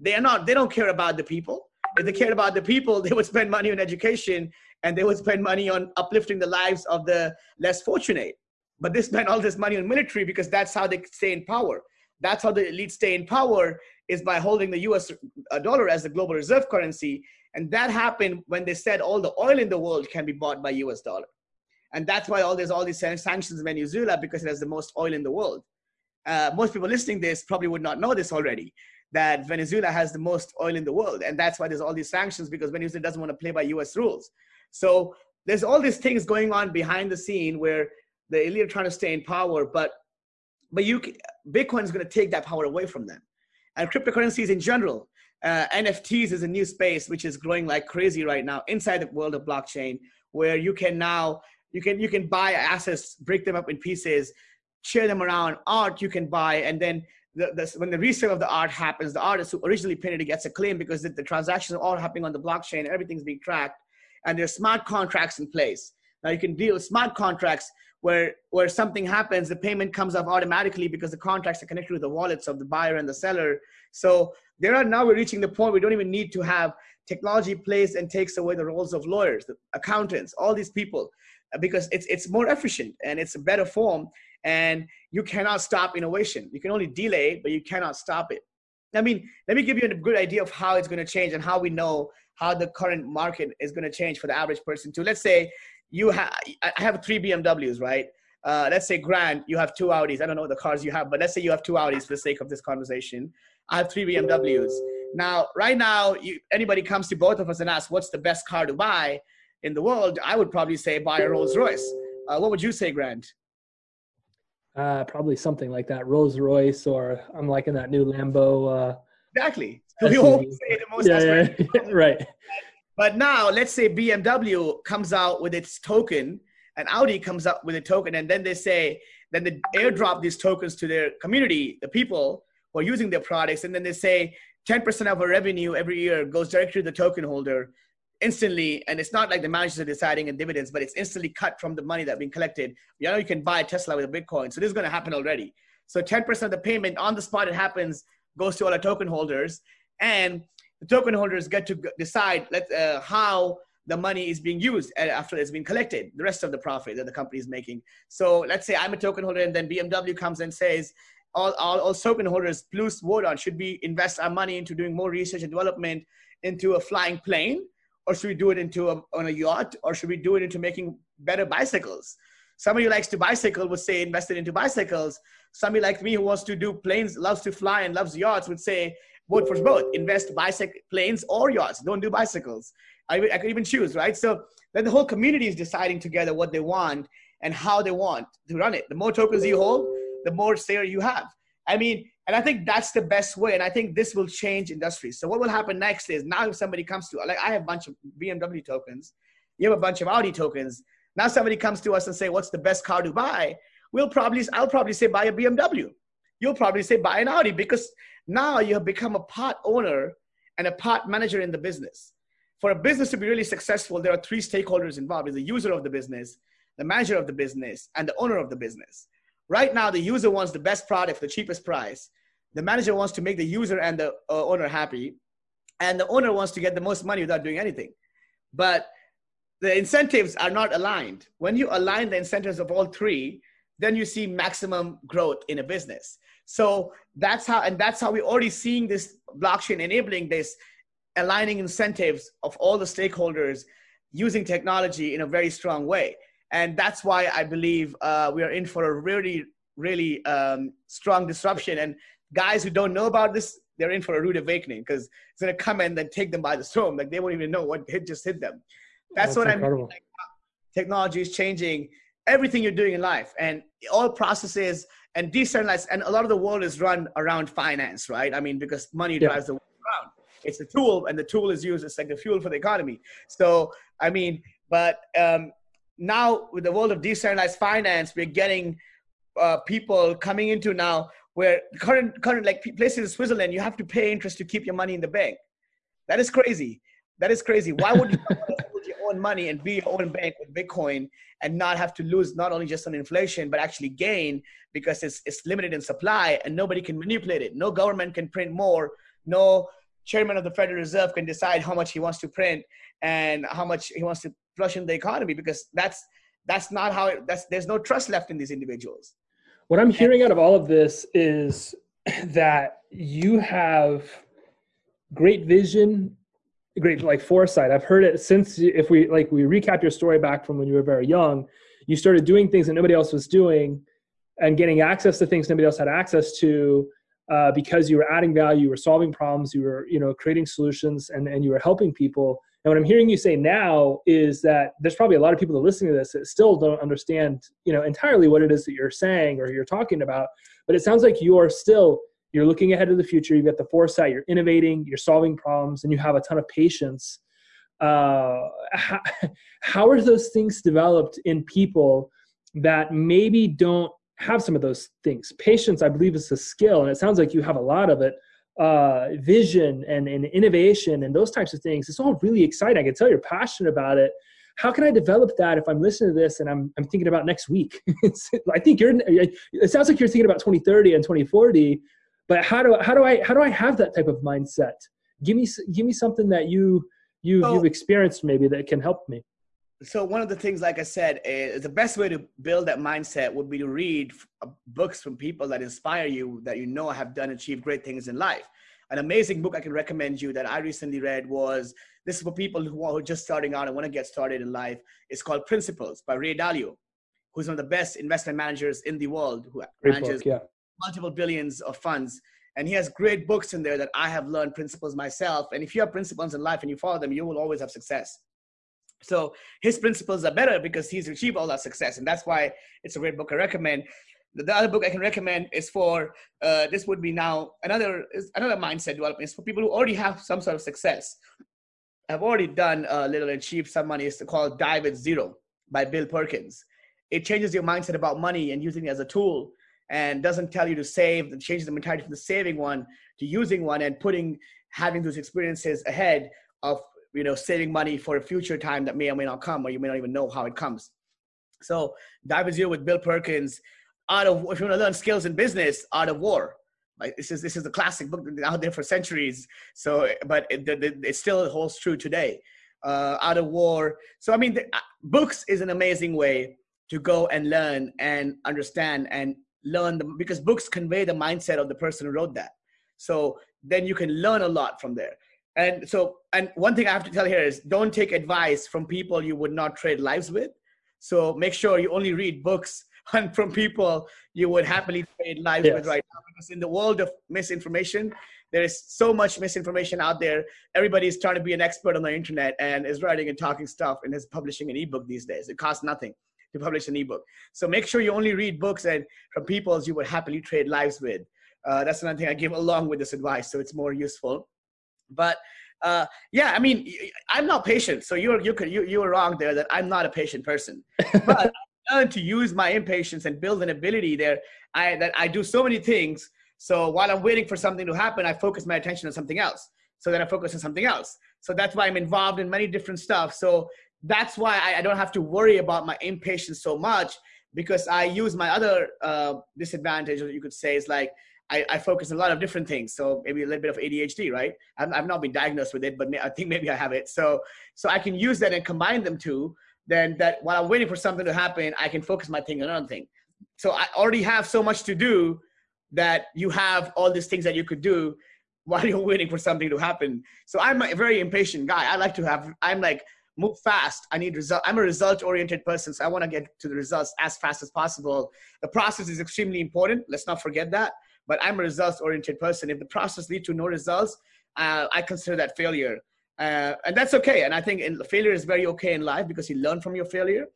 They are not. They don't care about the people. If they cared about the people, they would spend money on education and they would spend money on uplifting the lives of the less fortunate but they spend all this money on military because that's how they stay in power. That's how the elite stay in power is by holding the US uh, dollar as the global reserve currency. And that happened when they said all the oil in the world can be bought by US dollar. And that's why all there's all these sanctions in Venezuela because it has the most oil in the world. Uh, most people listening this probably would not know this already, that Venezuela has the most oil in the world. And that's why there's all these sanctions because Venezuela doesn't want to play by US rules. So there's all these things going on behind the scene where the elite are trying to stay in power, but but you Bitcoin is going to take that power away from them. And cryptocurrencies in general, uh, NFTs is a new space which is growing like crazy right now inside the world of blockchain, where you can now you can you can buy assets, break them up in pieces, share them around. Art you can buy, and then the, the, when the resale of the art happens, the artist who originally painted it gets a claim because the, the transactions are all happening on the blockchain, everything's being tracked, and there's smart contracts in place. Now you can deal with smart contracts where where something happens, the payment comes up automatically because the contracts are connected with the wallets of the buyer and the seller. So there are now we're reaching the point we don't even need to have technology plays and takes away the roles of lawyers, accountants, all these people, because it's it's more efficient and it's a better form. And you cannot stop innovation. You can only delay, but you cannot stop it. I mean, let me give you a good idea of how it's going to change and how we know how the current market is going to change for the average person too. Let's say you have I have three BMWs, right? Uh, let's say Grant, you have two Audis. I don't know the cars you have, but let's say you have two Audis for the sake of this conversation. I have three BMWs. Now, right now, you, anybody comes to both of us and asks, what's the best car to buy in the world? I would probably say buy a Rolls Royce. Uh, what would you say, Grant? Uh, probably something like that, Rolls Royce, or I'm liking that new Lambo. Uh, exactly. We all say the most yeah, yeah, right. But now let's say BMW comes out with its token and Audi comes up with a token and then they say, then they airdrop these tokens to their community, the people who are using their products. And then they say 10% of our revenue every year goes directly to the token holder instantly. And it's not like the managers are deciding in dividends, but it's instantly cut from the money that's being collected. You know, you can buy Tesla with a Bitcoin. So this is going to happen already. So 10% of the payment on the spot it happens goes to all our token holders. And the token holders get to decide let, uh, how the money is being used uh, after it's been collected, the rest of the profit that the company is making. So let's say I'm a token holder and then BMW comes and says, all, all, all token holders plus vote on, should we invest our money into doing more research and development into a flying plane? Or should we do it into a, on a yacht? Or should we do it into making better bicycles? Somebody who likes to bicycle would say invest it into bicycles. Somebody like me who wants to do planes, loves to fly and loves yachts would say vote for both. Invest bicycle planes or yachts. Don't do bicycles. I, I could even choose, right? So then the whole community is deciding together what they want and how they want to run it. The more tokens you hold, the more share you have. I mean, and I think that's the best way. And I think this will change industries. So what will happen next is now if somebody comes to like I have a bunch of BMW tokens, you have a bunch of Audi tokens. Now somebody comes to us and say, "What's the best car to buy?" We'll probably I'll probably say buy a BMW. You'll probably say buy an Audi because now you have become a part owner and a part manager in the business. For a business to be really successful, there are three stakeholders involved: is the user of the business, the manager of the business, and the owner of the business. Right now, the user wants the best product the cheapest price. The manager wants to make the user and the uh, owner happy, and the owner wants to get the most money without doing anything. But the incentives are not aligned. When you align the incentives of all three, then you see maximum growth in a business. So that's how, and that's how we're already seeing this blockchain enabling this, aligning incentives of all the stakeholders using technology in a very strong way. And that's why I believe uh, we are in for a really, really um, strong disruption. And guys who don't know about this, they're in for a rude awakening because it's going to come and then take them by the storm. Like they won't even know what hit just hit them. That's, that's what incredible. I mean. Like, technology is changing everything you're doing in life and all processes and decentralized and a lot of the world is run around finance right i mean because money yeah. drives the world around it's a tool and the tool is used as like the fuel for the economy so i mean But um, now with the world of decentralized finance, we're getting uh, people coming into now where current current like places in Switzerland, you have to pay interest to keep your money in the bank. That is crazy. That is crazy. Why would you own money and be your own bank with Bitcoin and not have to lose not only just on inflation but actually gain because it's it's limited in supply and nobody can manipulate it. No government can print more. No chairman of the Federal Reserve can decide how much he wants to print and how much he wants to flush in the economy because that's that's not how it, that's there's no trust left in these individuals. What I'm hearing out of all of this is that you have great vision, great like foresight. I've heard it since if we like we recap your story back from when you were very young, you started doing things that nobody else was doing and getting access to things nobody else had access to uh, because you were adding value, you were solving problems, you were you know creating solutions, and and you were helping people. And what I'm hearing you say now is that there's probably a lot of people that are listening to this that still don't understand you know entirely what it is that you're saying or you're talking about. But it sounds like you're still you're looking ahead to the future. You've got the foresight. You're innovating. You're solving problems, and you have a ton of patience. Uh, how, how are those things developed in people that maybe don't have some of those things. Patience, I believe, is a skill, and it sounds like you have a lot of it. Uh, vision and, and innovation and those types of things. It's all really exciting. I can tell you're passionate about it. How can I develop that if I'm listening to this and I'm, I'm thinking about next week? I think you're. It sounds like you're thinking about 2030 and 2040. But how do how do I how do I have that type of mindset? Give me give me something that you you you've experienced maybe that can help me so one of the things like i said is the best way to build that mindset would be to read uh, books from people that inspire you that you know have done achieved great things in life an amazing book i can recommend you that i recently read was this is for people who are just starting out and want to get started in life it's called principles by ray dalio who's one of the best investment managers in the world who great manages book, yeah. Multiple billions of funds and he has great books in there that i have learned principles myself and if you have principles in life and you follow them you will always have success so his principles are better because he's achieved all that success, and that's why it's a great book I recommend. The other book I can recommend is for uh, this would be now another another mindset development for people who already have some sort of success. I've already done a little and achieved some money. It's called Die with Zero by Bill Perkins. It changes your mindset about money and using it as a tool and doesn't tell you to save. It changes the mentality from the saving one to using one and putting having those experiences ahead of you know, saving money for a future time that may or may not come, or you may not even know how it comes. So Die with Zero with Bill Perkins. Out of if you want to learn skills in business, Art of War. Like this is this is a classic book out there for centuries. So, but it, it, it still holds true today. Uh, Art of War. So I mean, the, uh, books is an amazing way to go and learn and understand and learn them because books convey the mindset of the person who wrote that. So then you can learn a lot from there. And so, and one thing I have to tell here is don't take advice from people you would not trade lives with. So make sure you only read books and from people you would happily trade lives yes. with right now. Because in the world of misinformation, there is so much misinformation out there. Everybody is trying to be an expert on the internet and is writing and talking stuff and is publishing an ebook these days. It costs nothing to publish an ebook. So make sure you only read books and from people you would happily trade lives with. Uh, that's another thing I give along with this advice, so it's more useful. But uh, yeah, I mean, I'm not patient. So you're you could you you were wrong there that I'm not a patient person. But I learned to use my impatience and build an ability there. I that I do so many things. So while I'm waiting for something to happen, I focus my attention on something else. So then I focus on something else. So that's why I'm involved in many different stuff. So that's why I, I don't have to worry about my impatience so much because I use my other uh, disadvantage, you could say, is like I, I, focus on a lot of different things. So maybe a little bit of ADHD, right? I've, I've not been diagnosed with it, but I think maybe I have it. So, so I can use that and combine them two. Then that while I'm waiting for something to happen, I can focus my thing on another thing. So I already have so much to do that you have all these things that you could do while you're waiting for something to happen. So I'm a very impatient guy. I like to have, I'm like, move fast. I need result. I'm a result oriented person. So I want to get to the results as fast as possible. The process is extremely important. Let's not forget that but I'm a results oriented person. If the process leads to no results, uh, I consider that failure. Uh, and that's okay. And I think in, failure is very okay in life because you learn from your failure.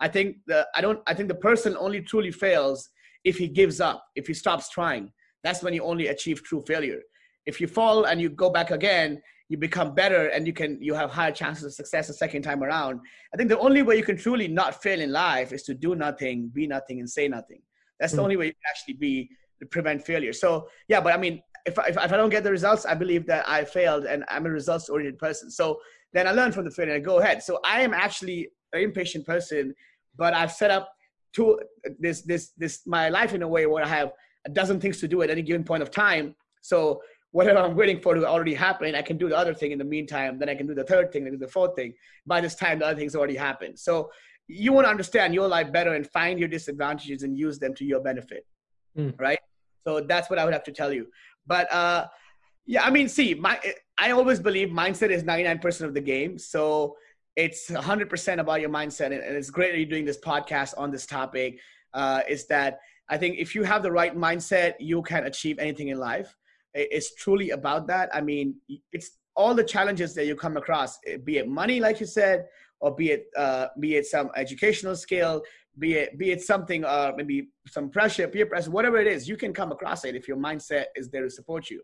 I think the I don't I think the person only truly fails if he gives up, if he stops trying. That's when you only achieve true failure. If you fall and you go back again, you become better and you can you have higher chances of success the second time around. I think the only way you can truly not fail in life is to do nothing be nothing and say nothing. That's the mm. only way you can actually be to prevent failure. So yeah but i mean if I, if, if I don't get the results i believe that i failed and i'm a results oriented person. So then i learn from the failure and I go ahead. So i am actually an impatient person but i've set up to this this this my life in a way where i have a dozen things to do at any given point of time. So whatever I'm waiting for to already happen, I can do the other thing in the meantime. Then I can do the third thing, then do the fourth thing. By this time, the other thing's already happened. So you want to understand your life better and find your disadvantages and use them to your benefit, mm. right? So that's what I would have to tell you. But uh, yeah, I mean, see, my I always believe mindset is 99% of the game. So it's 100% about your mindset, and it's great that you're doing this podcast on this topic. Uh, is that I think if you have the right mindset, you can achieve anything in life it's truly about that. I mean, it's all the challenges that you come across, eh, be it money, like you said, or be it uh, be it some educational skill, be it be it something uh, maybe some pressure, peer pressure, whatever it is, you can come across it if your mindset is there to support you.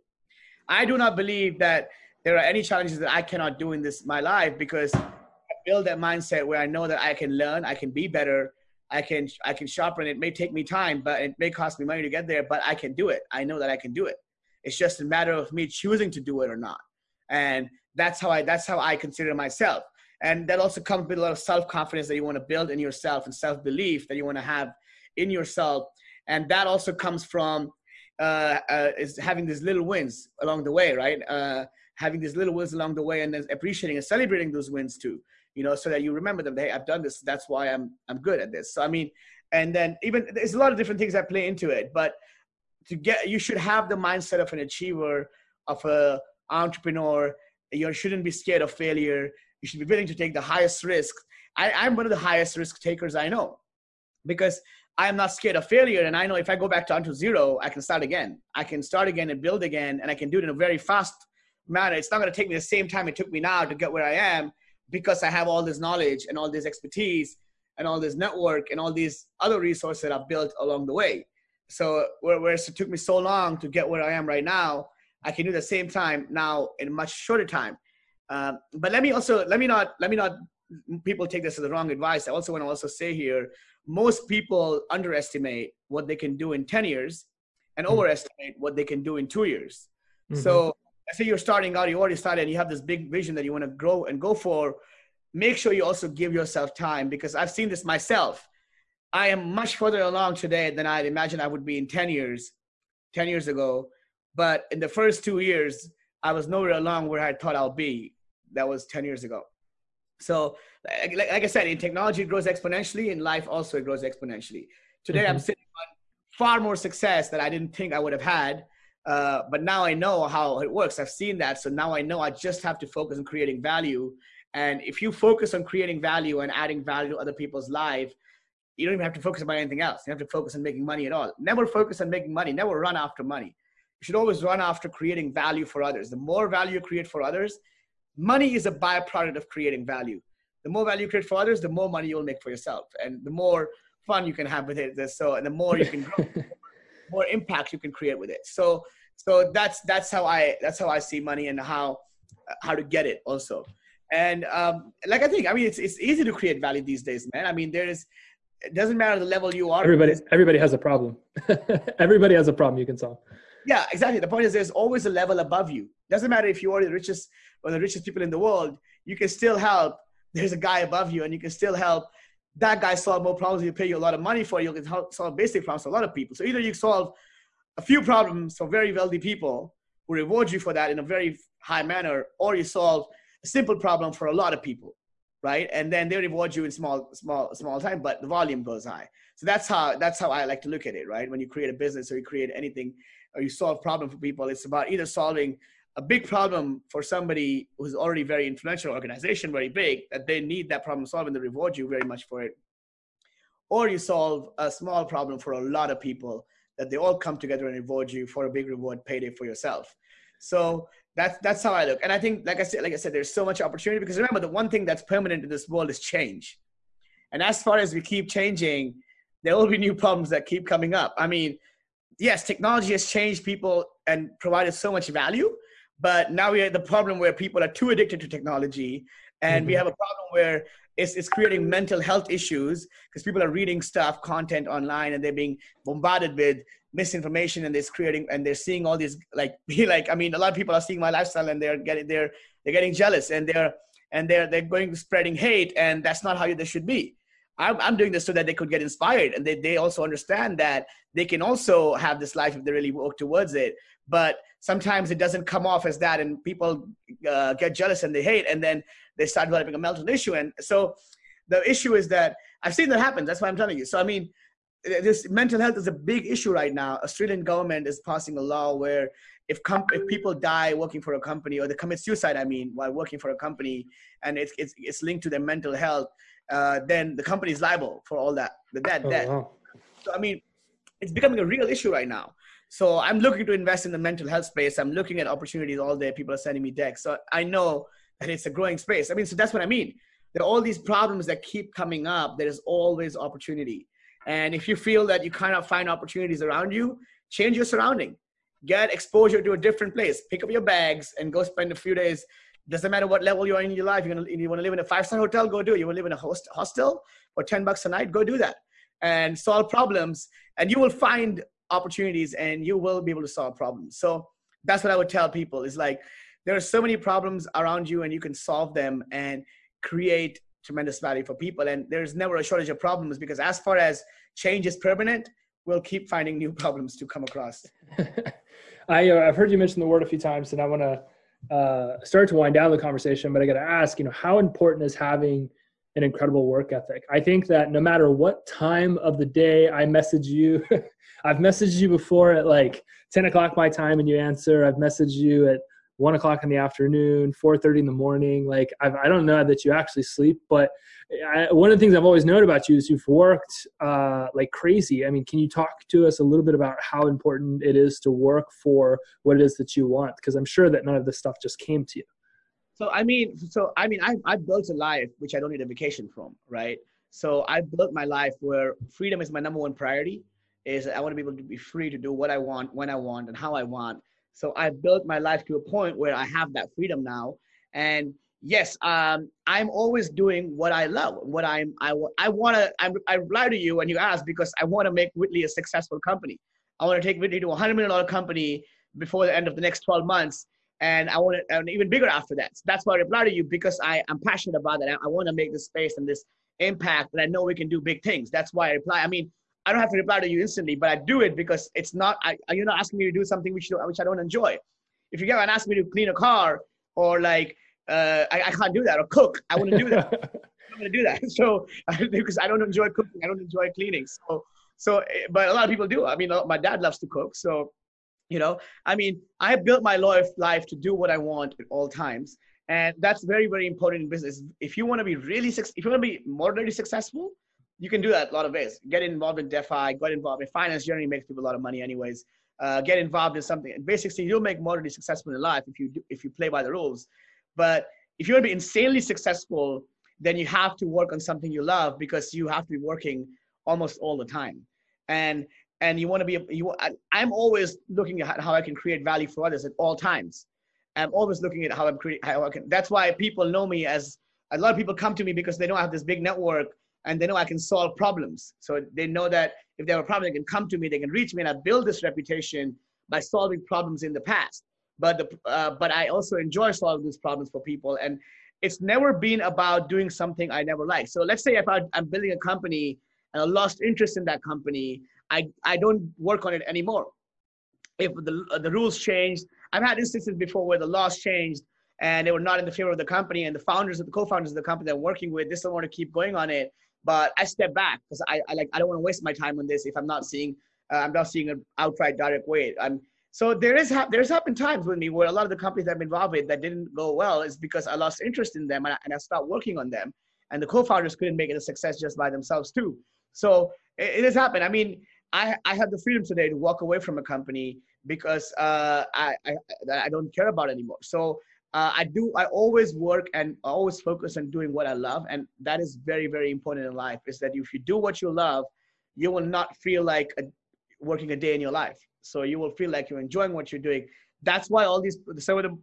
I do not believe that there are any challenges that I cannot do in this my life because I build that mindset where I know that I can learn, I can be better, I can I can sharpen. It may take me time, but it may cost me money to get there, but I can do it. I know that I can do it. It's just a matter of me choosing to do it or not. And that's how I that's how I consider myself. And that also comes with a lot of self-confidence that you want to build in yourself and self-belief that you want to have in yourself. And that also comes from uh, uh, is having these little wins along the way, right? Uh, having these little wins along the way and then appreciating and celebrating those wins too, you know, so that you remember them. Hey, I've done this. That's why I'm I'm good at this. So I mean, and then even there's a lot of different things that play into it, but to get you should have the mindset of an achiever of a entrepreneur. You shouldn't be scared of failure. You should be willing to take the highest risk. I, i'm one of the highest risk takers i know because i'm not scared of failure. And i know if i go back down to zero i can start again. I can start again and build again and i can do it in a very fast manner. It's not going to take me the same time it took me now to get where i am because i have all this knowledge and all this expertise and all this network and all these other resources that i've built along the way so whereas it took me so long to get where I am right now, I can do the same time now in a much shorter time. Um, but let me also let me not let me not people take this as the wrong advice. I also want to also say here, most people underestimate what they can do in 10 years and mm-hmm. overestimate what they can do in two years. Mm-hmm. So let's say you're starting out, you already started, and you have this big vision that you want to grow and go for. Make sure you also give yourself time because I've seen this myself. I am much further along today than I'd imagined I would be in 10 years, 10 years ago. But in the first two years, I was nowhere along where I thought I'll be. That was 10 years ago. So, like, like I said, in technology, it grows exponentially. In life, also, it grows exponentially. Today, mm-hmm. I'm sitting on far more success that I didn't think I would have had. Uh, but now I know how it works. I've seen that. So now I know I just have to focus on creating value. And if you focus on creating value and adding value to other people's life, you don't even have to focus on anything else. You have to focus on making money at all. Never focus on making money. Never run after money. You should always run after creating value for others. The more value you create for others, money is a byproduct of creating value. The more value you create for others, the more money you'll make for yourself, and the more fun you can have with it. So, and the more you can grow, more impact you can create with it. So, so that's that's how I that's how I see money and how how to get it also. And um, like I think, I mean, it's it's easy to create value these days, man. I mean, there is it doesn't matter the level you are. Everybody, everybody has a problem. everybody has a problem you can solve. Yeah, exactly. The point is, there's always a level above you. Doesn't matter if you are the richest or the richest people in the world. You can still help. There's a guy above you, and you can still help that guy solve more problems. You pay you a lot of money for. You can help solve basic problems for a lot of people. So either you solve a few problems for very wealthy people who reward you for that in a very high manner, or you solve a simple problem for a lot of people right? And then they reward you in small, small, small time, but the volume goes high. So that's how that's how I like to look at it, right? When you create a business or you create anything or you solve a problem for people, it's about either solving a big problem for somebody who's already very influential organization, very big, that they need that problem solved and they reward you very much for it. Or you solve a small problem for a lot of people that they all come together and reward you for a big reward payday for yourself. So that's that's how I look. And I think, like I said, like I said, there's so much opportunity because remember, the one thing that's permanent in this world is change. And as far as we keep changing, there will be new problems that keep coming up. I mean, yes, technology has changed people and provided so much value, But now we have the problem where people are too addicted to technology, and mm-hmm. we have a problem where it's, it's creating mental health issues because people are reading stuff, content online, and they're being bombarded with misinformation, and it's creating and they're seeing all these like be like I mean, a lot of people are seeing my lifestyle and they're getting they're they're getting jealous and they're and they're they're going spreading hate, and that's not how they should be. I'm, I'm doing this so that they could get inspired and they, they also understand that they can also have this life if they really work towards it. But sometimes it doesn't come off as that and people uh, get jealous and they hate and then they start developing a mental issue. And so the issue is that i've seen that happen. That's why i'm telling you. So i mean this mental health is a big issue right now australian government is passing a law where if, comp- if people die working for a company or they commit suicide i mean while working for a company and it's, it's, it's linked to their mental health uh, then the company is liable for all that the debt oh, debt wow. so i mean it's becoming a real issue right now so I'm looking to invest in the mental health space. I'm looking at opportunities all day. People are sending me decks. So I know that it's a growing space. I mean, so that's what I mean. There are all these problems that keep coming up. There is always opportunity. And if you feel that you cannot find opportunities around you, change your surrounding. Get exposure to a different place. Pick up your bags and go spend a few days. Doesn't matter what level you are in your life. You're gonna, you want to live in a five-star hotel, go do it. You want to live in a host, hostel for 10 bucks a night, go do that. And solve problems. And you will find opportunities and you will be able to solve problems. So that's what I would tell people is like, there are so many problems around you and you can solve them and create tremendous value for people. And there's never a shortage of problems because as far as change is permanent, we'll keep finding new problems to come across. I, uh, I've heard you mention the word a few times and I want to uh, start to wind down the conversation, but I got to ask, you know, how important is having an incredible work ethic. I think that no matter what time of the day I message you, I've messaged you before at like 10 o'clock my time and you answer. I've messaged you at one o'clock in the afternoon, 4.30 in the morning. Like I've, I do not know that you actually sleep, but I, one of the things I've always known about you is you've worked uh, like crazy. I mean, can you talk to us a little bit about how important it is to work for what it is that you want? Because I'm sure that none of this stuff just came to you. So I mean, so I mean, I I built a life which I don't need a vacation from, right? So I built my life where freedom is my number one priority. Is I want to be able to be free to do what I want, when I want, and how I want. So I built my life to a point where I have that freedom now. And yes, um, I'm always doing what I love, what I'm I I want to. I reply to you when you ask because I want to make Whitley a successful company. I want to take Whitley to a hundred million dollar company before the end of the next 12 months and I want to, and even bigger after that. So that's why I reply to you because I I'm passionate about that. I, I want to make this space and this impact, and I know we can do big things. That's why I reply. I mean, I don't have to reply to you instantly, but I do it because it's not. I, you're not asking me to do something which which I don't enjoy. If you get and ask me to clean a car or like uh, I, I can't do that or cook, I want to do that. I'm going to do that. So because I don't enjoy cooking, I don't enjoy cleaning. So so, eh, but a lot of people do. I mean, my dad loves to cook, so you know i mean i built my life life to do what i want at all times and that's very very important in business if you want to be really if you want to be moderately successful you can do that a lot of ways. Get involved in defi get involved in finance. Generally makes people a lot of money anyways. Uh, get involved in something. Basically you'll make moderately successful in life if you do, if you play by the rules. But if you want to be insanely successful then you have to work on something you love because you have to be working almost all the time. And and you want to be you i'm always looking at how i can create value for others at all times. I'm always looking at how i'm creating how i can that's why people know me as a lot of people come to me because they know i have this big network and they know i can solve problems so they know that if they have a problem they can come to me they can reach me and i build this reputation by solving problems in the past but the uh, but i also enjoy solving these problems for people and it's never been about doing something i never liked so let's say if I, i'm building a company and i lost interest in that company I, I don't work on it anymore. If the, uh, the rules changed, I've had instances before where the laws changed and they were not in the favor of the company and the founders of the co-founders of the company that I'm working with, they still want to keep going on it. But I step back because I, I like I don't want to waste my time on this if I'm not seeing uh, I'm not seeing an outright direct way. I'm so there is ha- there's happened times with me where a lot of the companies I'm involved with that didn't go well is because I lost interest in them and I, and I stopped working on them, and the co-founders couldn't make it a success just by themselves too. So it, it has happened. I mean, I, I have the freedom today to walk away from a company because uh, I, I, I don't care about anymore. So uh, I do, I always work and always focus on doing what I love. And that is very, very important in life is that if you do what you love, you will not feel like a, working a day in your life. So you will feel like you're enjoying what you're doing. that's why all these some of the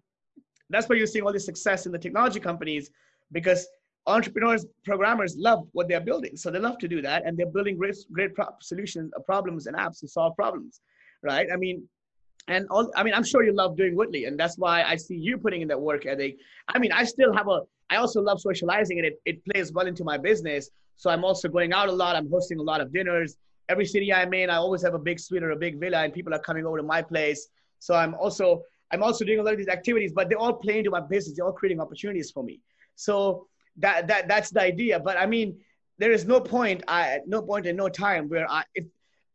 that's why you're seeing all this success in the technology companies because entrepreneurs programmers love what they're building so they love to do that and they're building great great pro- solutions uh, problems and apps to solve problems right i mean and all i mean i'm sure you love doing Woodley, and that's why i see you putting in that work ethic i mean i still have a i also love socializing and it, it plays well into my business. So i'm also going out a lot. I'm hosting a lot of dinners. Every city i'm in i always have a big suite or a big villa and people are coming over to my place. So i'm also i'm also doing a lot of these activities but they all play into my business. They're all creating opportunities for me. So that that that's the idea. But i mean there is no point i no point in no time where i if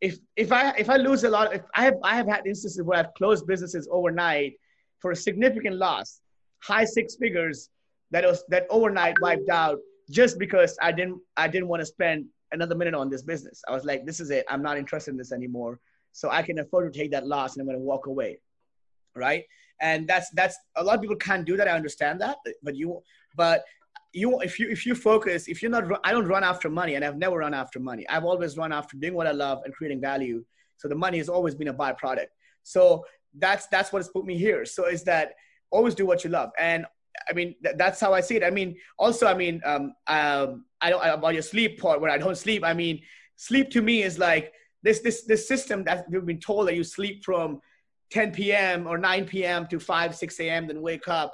if if I if I lose a lot, if I have I have had instances where I've closed businesses overnight for a significant loss, high six figures that was that overnight wiped out just because I didn't I didn't want to spend another minute on this business. I was like, this is it. I'm not interested in this anymore. So I can afford to take that loss and I'm going to walk away, right? And that's that's a lot of people can't do that. I understand that, but you but you if you if you focus if you're not i don't run after money and i've never run after money i've always run after doing what i love and creating value so the money has always been a byproduct so that's that's what has put me here so is that always do what you love and i mean th- that's how i see it i mean also i mean um, um i don't about your sleep part where i don't sleep i mean sleep to me is like this this this system that we've been told that you sleep from 10 p.m. or 9 p.m. to 5 6 a.m. then wake up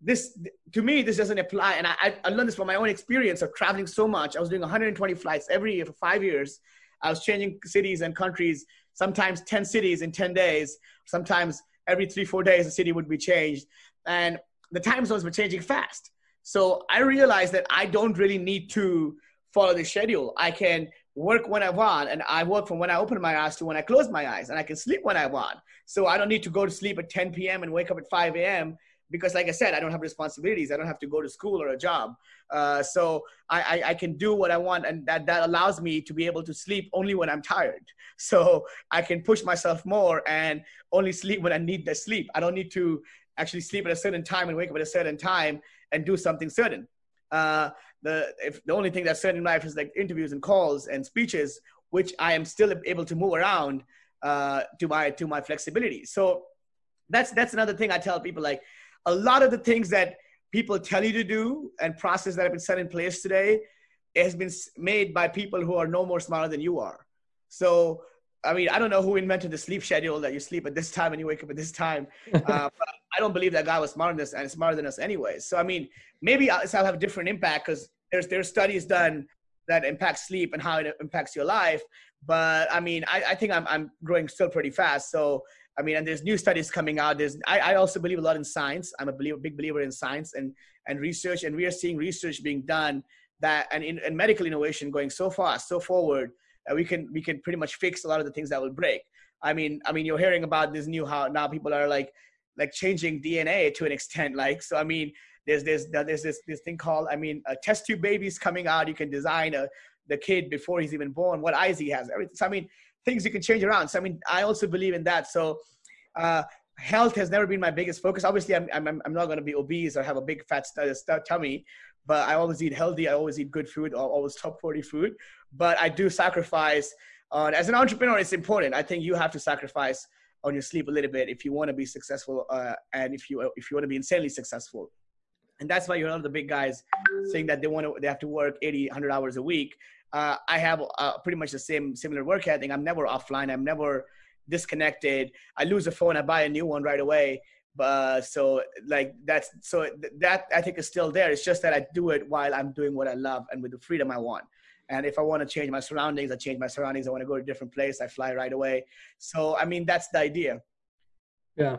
this to me this doesn't apply. And I, I learned this from my own experience of traveling so much. I was doing 120 flights every year for five years. I was changing cities and countries sometimes 10 cities in 10 days. Sometimes every three four days a city would be changed. And the time zones were changing fast. So i realized that i don't really need to follow the schedule. I can work when i want and i work from when i open my eyes to when i close my eyes and i can sleep when i want. So i don't need to go to sleep at 10 p.m and wake up at 5 a.m because like i said i don't have responsibilities. I don't have to go to school or a job. Uh, so I, I, I, can do what i want and that, that allows me to be able to sleep only when i'm tired. So i can push myself more and only sleep when i need the sleep. I don't need to actually sleep at a certain time and wake up at a certain time and do something certain. Uh, the if the only thing that's certain in life is like interviews and calls and speeches which i am still able to move around uh, to my to my flexibility. So that's that's another thing i tell people like a lot of the things that people tell you to do and process that have been set in place today has been made by people who are no more smarter than you are. So, I mean, I don't know who invented the sleep schedule that you sleep at this time and you wake up at this time. Uh, but I don't believe that guy was smarter than us and smarter than us anyway. So, I mean, maybe I'll, I'll have a different impact because there's there's studies done that impact sleep and how it impacts your life. But I mean, I, I think I'm I'm growing still pretty fast. So I mean, and there's new studies coming out. There's I, I also believe a lot in science. I'm a believer, big believer in science and and research, and we are seeing research being done that and in and medical innovation going so fast, so forward that we can we can pretty much fix a lot of the things that will break. I mean, I mean, you're hearing about this new how now people are like like changing DNA to an extent. Like, so I mean, there's there's there's this this thing called I mean, a test tube babies coming out. You can design a the kid before he's even born, what eyes he has, everything. So I mean, things you can change around. So I mean, I also believe in that. So uh, health has never been my biggest focus. Obviously, I'm I'm, I'm not going to be obese or have a big fat st- st- tummy, but I always eat healthy. I always eat good food, always top 40 food. But I do sacrifice. On, as an entrepreneur, it's important. I think you have to sacrifice on your sleep a little bit if you want to be successful uh, and if you if you want to be insanely successful and that's why you're one of the big guys saying that they want to they have to work 80 100 hours a week uh, I have uh, pretty much the same similar work ethic. I'm never offline. I'm never disconnected. I lose a phone, I buy a new one right away. But so like that's so that I think is still there. It's just that I do it while I'm doing what I love and with the freedom I want. And if I want to change my surroundings, I change my surroundings. I want to go to a different place, I fly right away. So I mean, that's the idea. Yeah.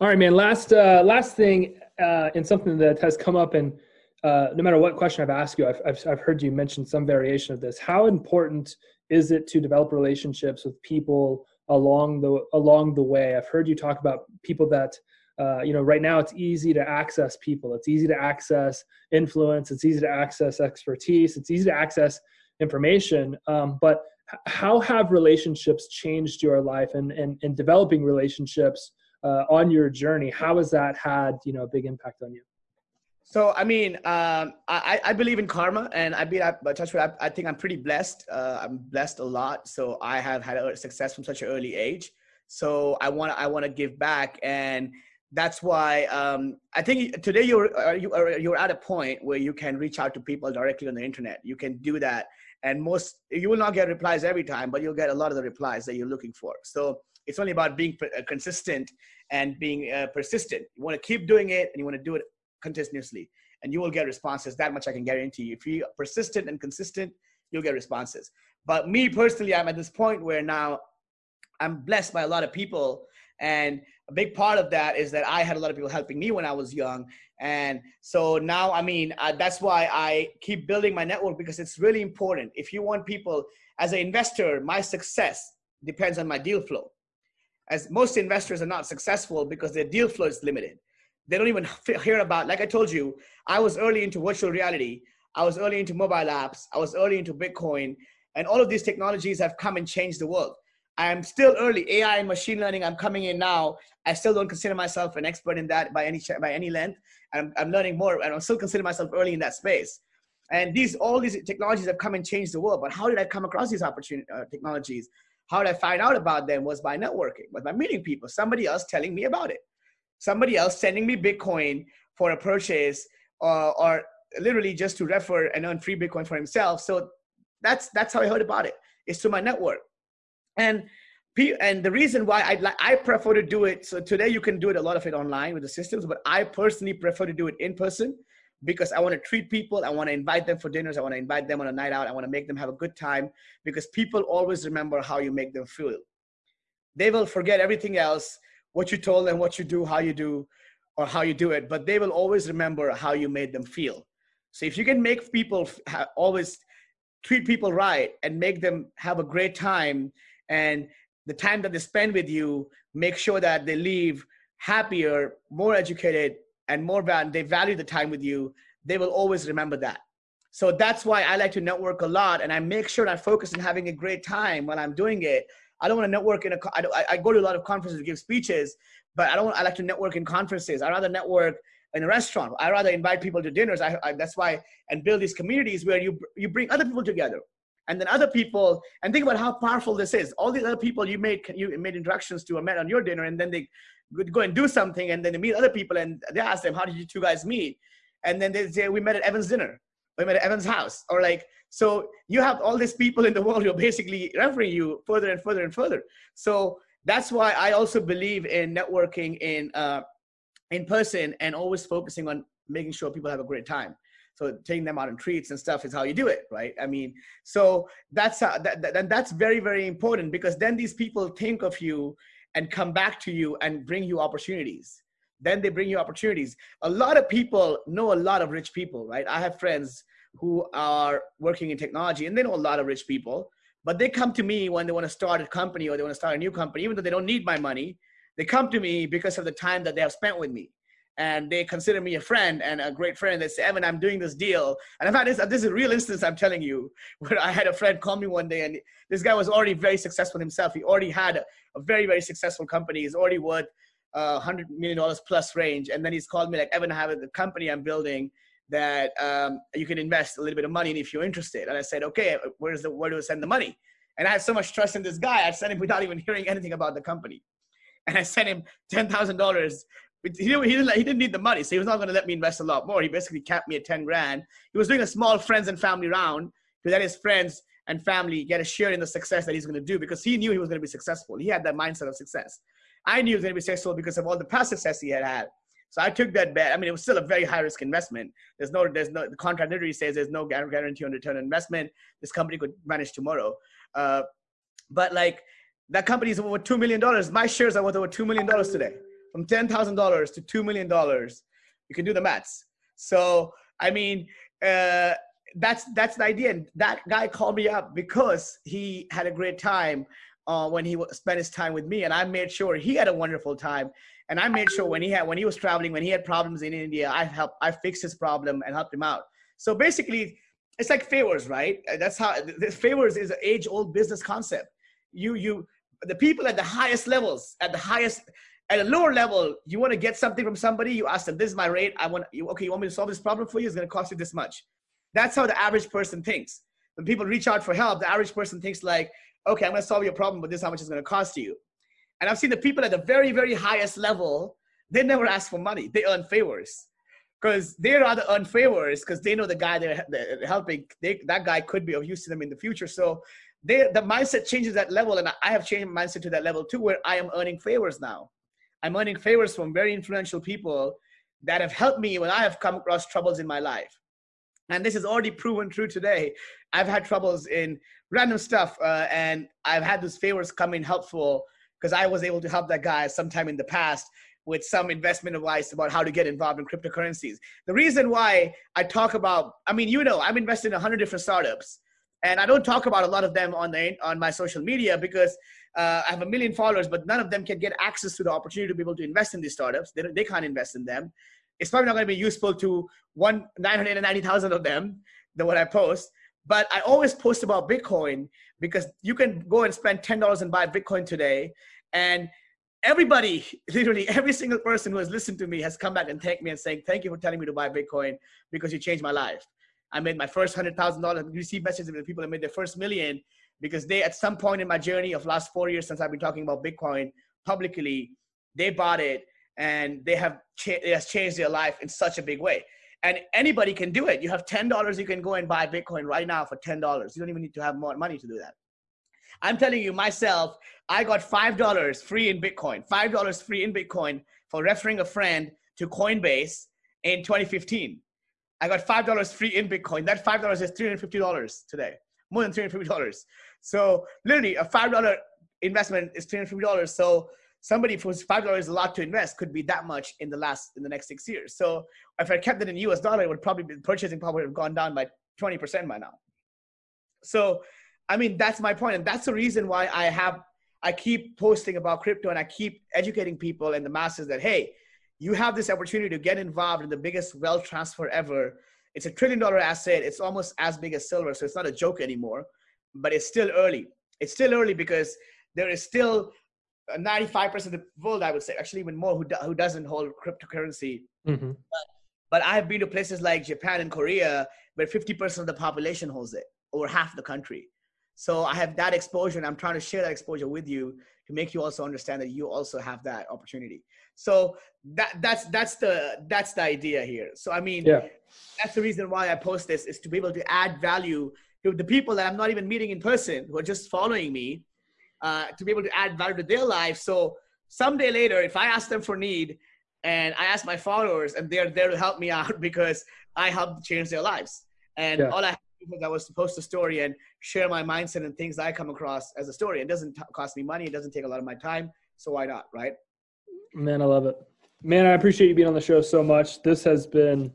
All right, man. Last uh, last thing, uh, and something that has come up and uh, no matter what question I've asked you, I've, I've, I've heard you mention some variation of this. How important is it to develop relationships with people along the along the way? I've heard you talk about people that uh, you know right now it's easy to access people. It's easy to access influence. It's easy to access expertise. It's easy to access information. Um, but how have relationships changed your life and and, and developing relationships uh, on your journey? How has that had you know a big impact on you? So I mean, um, I, I believe in karma, and I mean, I, touch I, I think I'm pretty blessed. Uh, I'm blessed a lot, so I have had a success from such an early age. So I want I want to give back, and that's why um, I think today you're you are you're at a point where you can reach out to people directly on the internet. You can do that, and most you will not get replies every time, but you'll get a lot of the replies that you're looking for. So it's only about being uh, consistent and being uh, persistent. You want to keep doing it, and you want to do it continuously, and you will get responses. That much I can guarantee you. If you're persistent and consistent, you'll get responses. But me personally, I'm at this point where now I'm blessed by a lot of people and a big part of that is that I had a lot of people helping me when I was young. And so now, I mean, uh, that's why I keep building my network because it's really important. If you want people, as an investor, my success depends on my deal flow. As most investors are not successful because their deal flow is limited. They don't even hear about, like I told you, I was early into virtual reality. I was early into mobile apps. I was early into Bitcoin. And all of these technologies have come and changed the world. I'm still early. AI and machine learning, I'm coming in now. I still don't consider myself an expert in that by any by any length. I'm, I'm learning more, and I'm still consider myself early in that space. And these all these technologies have come and changed the world. But how did I come across these opportunity uh, technologies? How did I find out about them? Was by networking, was by meeting people. Somebody else telling me about it. Somebody else sending me Bitcoin for a purchase, uh, or literally just to refer and earn free Bitcoin for himself. So that's that's how I heard about it. It's through my network. And and the reason why I I prefer to do it. So today you can do it a lot of it online with the systems, but I personally prefer to do it in person because I want to treat people. I want to invite them for dinners. I want to invite them on a night out. I want to make them have a good time because people always remember how you make them feel. They will forget everything else, what you told them, what you do, how you do, or how you do it, but they will always remember how you made them feel. So if you can make people always treat people right and make them have a great time and the time that they spend with you make sure that they leave happier more educated and more value they value the time with you they will always remember that so that's why i like to network a lot and i make sure i focus on having a great time while i'm doing it i don't want to network in a I, I go to a lot of conferences to give speeches but i don't i like to network in conferences. I rather network in a restaurant. I rather invite people to dinners. I, I that's why and build these communities where you you bring other people together. And then other people and think about how powerful this is. All these other people you made you made introductions to or met on your dinner and then they go and do something and then they meet other people and they ask them how did you two guys meet? And then they say we met at evan's dinner we met at evan's house or like so you have all these people in the world who are basically referring you further and further and further. So that's why i also believe in networking in uh, in person and always focusing on making sure people have a great time. So taking them out on treats and stuff is how you do it right? I mean so that's how, that, that, that's very very important because then these people think of you and come back to you and bring you opportunities. Then they bring you opportunities. A lot of people know a lot of rich people right? I have friends who are working in technology and they know a lot of rich people but they come to me when they want to start a company or they want to start a new company even though they don't need my money they come to me because of the time that they have spent with me and they consider me a friend and a great friend. They say, Evan, I'm doing this deal. And I've had this, this is a real instance I'm telling you, where I had a friend call me one day and this guy was already very successful himself. He already had a, a very, very successful company. He's already worth uh, a $100 million plus range. And then he's called me like, Evan, I have a company I'm building that um, you can invest a little bit of money if you're interested. And I said, okay, where's the, where do I send the money? And I had so much trust in this guy, I sent him without even hearing anything about the company. And I sent him $10,000 he didn't, he didn't, he didn't need the money, so he was not going to let me invest a lot more. He basically capped me at 10 grand. He was doing a small friends and family round to let his friends and family get a share in the success that he's going to do because he knew he was going to be successful. He had that mindset of success. I knew he was going to be successful because of all the past success he had had. So I took that bet. I mean, it was still a very high risk investment. There's no, there's no, the contract literally says there's no guarantee on return on investment. This company could vanish tomorrow. Uh, but like that company is worth $2 million. My shares are worth over $2 million today from $10,000 to $2 million, you can do the maths. So, I mean, uh, that's, that's the idea. And that guy called me up because he had a great time uh, when he spent his time with me. And I made sure he had a wonderful time. And I made sure when he had, when he was traveling, when he had problems in India, I helped, I fixed his problem and helped him out. So basically, it's like favors, right? That's how favors is an age old business concept. You, you, the people at the highest levels, at the highest, at a lower level, you want to get something from somebody, you ask them, this is my rate. I want you, okay, you want me to solve this problem for you? It's going to cost you this much. That's how the average person thinks. When people reach out for help, the average person thinks like, okay, I'm going to solve your problem, but this is how much it's going to cost you. And I've seen the people at the very, very highest level, they never ask for money. They earn favors because they rather earn favors because they know the guy they're, they're helping, they, that guy could be of use to them in the future. So they, the mindset changes that level. And I have changed my mindset to that level too, where I am earning favors now. I'm earning favors from very influential people that have helped me when I have come across troubles in my life. And this is already proven true today. I've had troubles in random stuff, uh, and I've had those favors come in helpful because I was able to help that guy sometime in the past with some investment advice about how to get involved in cryptocurrencies. The reason why I talk about, I mean, you know, I'm invested in 100 different startups, and I don't talk about a lot of them on the on my social media because uh, I have a million followers, but none of them can get access to the opportunity to be able to invest in these startups. They, they can't invest in them. It's probably not going to be useful to one 990,000 of them than what I post. But I always post about Bitcoin because you can go and spend $10 and buy Bitcoin today. And everybody, literally every single person who has listened to me has come back and thanked me and saying, thank you for telling me to buy Bitcoin because you changed my life. I made my first $100,000, and received messages from people that made their first million because they, at some point in my journey of last four years since I've been talking about Bitcoin publicly, they bought it and they have it has changed their life in such a big way. And anybody can do it. You have ten dollars, you can go and buy Bitcoin right now for ten dollars. You don't even need to have more money to do that. I'm telling you myself, I got five dollars free in Bitcoin, five dollars free in Bitcoin for referring a friend to Coinbase in 2015. I got five dollars free in Bitcoin. That five dollars is three hundred fifty dollars today, more than three hundred fifty dollars. So literally, a five dollar investment is three hundred fifty dollars. So somebody who's five dollars a lot to invest could be that much in the last in the next six years. So if I kept it in US dollar, it would probably be purchasing power have gone down by 20% by now. So I mean that's my point. And that's the reason why I have I keep posting about crypto and I keep educating people and the masses that hey, you have this opportunity to get involved in the biggest wealth transfer ever. It's a trillion dollar asset. It's almost as big as silver, so it's not a joke anymore. But it's still early. It's still early because there is still 95% of the world, I would say, actually even more, who, do, who doesn't hold cryptocurrency. Mm-hmm. But, but I have been to places like Japan and Korea where 50% of the population holds it, or half the country. So I have that exposure, and I'm trying to share that exposure with you to make you also understand that you also have that opportunity. So that that's that's the that's the idea here. So I mean, yeah. that's the reason why I post this is to be able to add value to the people that I'm not even meeting in person who are just following me uh, to be able to add value to their life. So someday later, if I ask them for need and I ask my followers and they're there to help me out because I helped change their lives. And yeah. all I I was to post a story and share my mindset and things I come across as a story. It doesn't t- cost me money. It doesn't take a lot of my time. So why not, right? Man, I love it. Man, I appreciate you being on the show so much. This has been,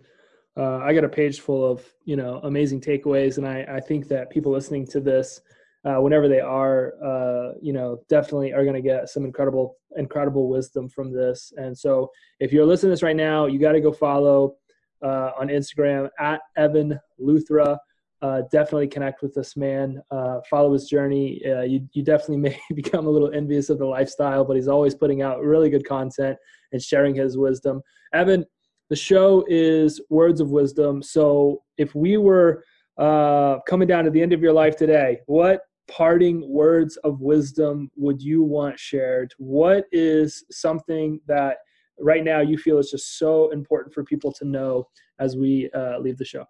uh, I got a page full of, you know, amazing takeaways. And I, I think that people listening to this uh, whenever they are, uh, you know, definitely are going to get some incredible, incredible wisdom from this. And so, if you're listening to this right now, you got to go follow uh, on Instagram at Evan Luthra. Uh, definitely connect with this man. Uh, follow his journey. Uh, you you definitely may become a little envious of the lifestyle, but he's always putting out really good content and sharing his wisdom. Evan, the show is words of wisdom. So if we were uh, coming down to the end of your life today, what parting words of wisdom would you want shared? What is something that right now you feel is just so important for people to know as we uh, leave the show?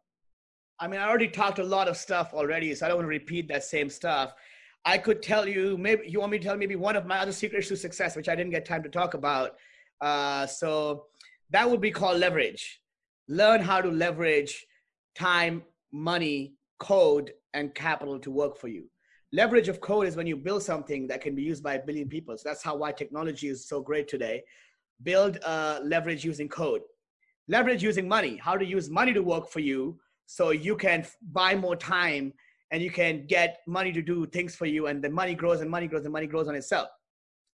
I mean, I already talked a lot of stuff already, so I don't want to repeat that same stuff. I could tell you, maybe you want me to tell maybe one of my other secrets to success, which I didn't get time to talk about. Uh, so that would be called leverage. Learn how to leverage time, money, code, and capital to work for you leverage of code is when you build something that can be used by a billion people. So that's how why technology is so great today. Build uh, leverage using code. Leverage using money. How to use money to work for you so you can buy more time and you can get money to do things for you and the money grows and money grows and money grows on itself.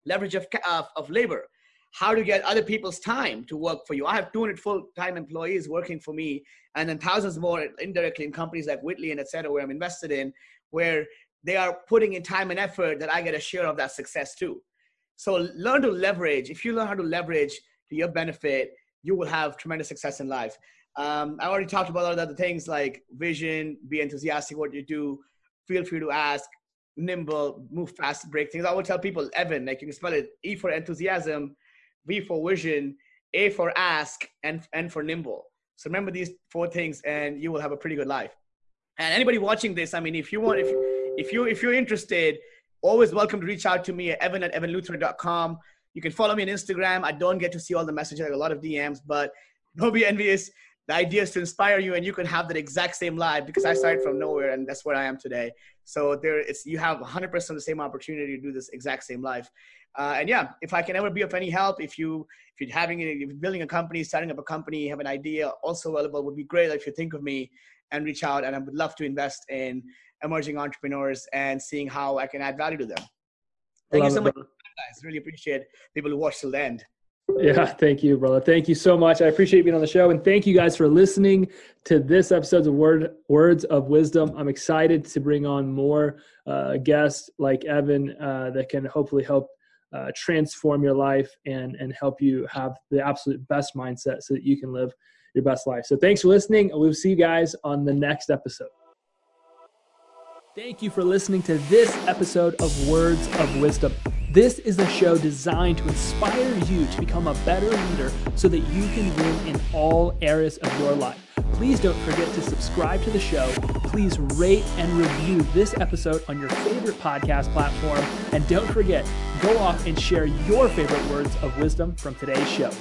Leverage of, of, of labor. How to get other people's time to work for you. I have 200 full-time employees working for me and then thousands more indirectly in companies like Whitley and et cetera, where I'm invested in, where they are putting in time and effort that I get a share of that success too. So learn to leverage. If you learn how to leverage to your benefit, you will have tremendous success in life. Um, I already talked about other things like vision, be enthusiastic what you do, feel free to ask. nimble, move fast, break things. I would tell people, Evan, like you can spell it E for enthusiasm, V for vision, A for ask, and N for nimble. So remember these four things, and you will have a pretty good life. And anybody watching this, I mean, if you want, if if you if you're interested, always welcome to reach out to me at evan at evanluthra.com. You can follow me on Instagram. I don't get to see all the messages, like a lot of DMs, but don't be envious. The idea is to inspire you, and you can have that exact same life because I started from nowhere, and that's where I am today. So there, it's you have 100% the same opportunity to do this exact same life. Uh, and yeah, if I can ever be of any help, if you if you're having if you're building a company, starting up a company, have an idea, also available, would be great if you think of me and reach out. And I would love to invest in emerging entrepreneurs and seeing how I can add value to them. Thank you so much, guys. Really appreciate people who watch till the end. Yeah, thank you, brother. Thank you so much. I appreciate being on the show, and thank you guys for listening to this episode of Word Words of Wisdom. I'm excited to bring on more uh, guests like Evan uh, that can hopefully help uh, transform your life and and help you have the absolute best mindset so that you can live your best life. So thanks for listening. We'll see you guys on the next episode. Thank you for listening to this episode of Words of Wisdom. This is a show designed to inspire you to become a better leader so that you can win in all areas of your life. Please don't forget to subscribe to the show. Please rate and review this episode on your favorite podcast platform. And don't forget, go off and share your favorite words of wisdom from today's show.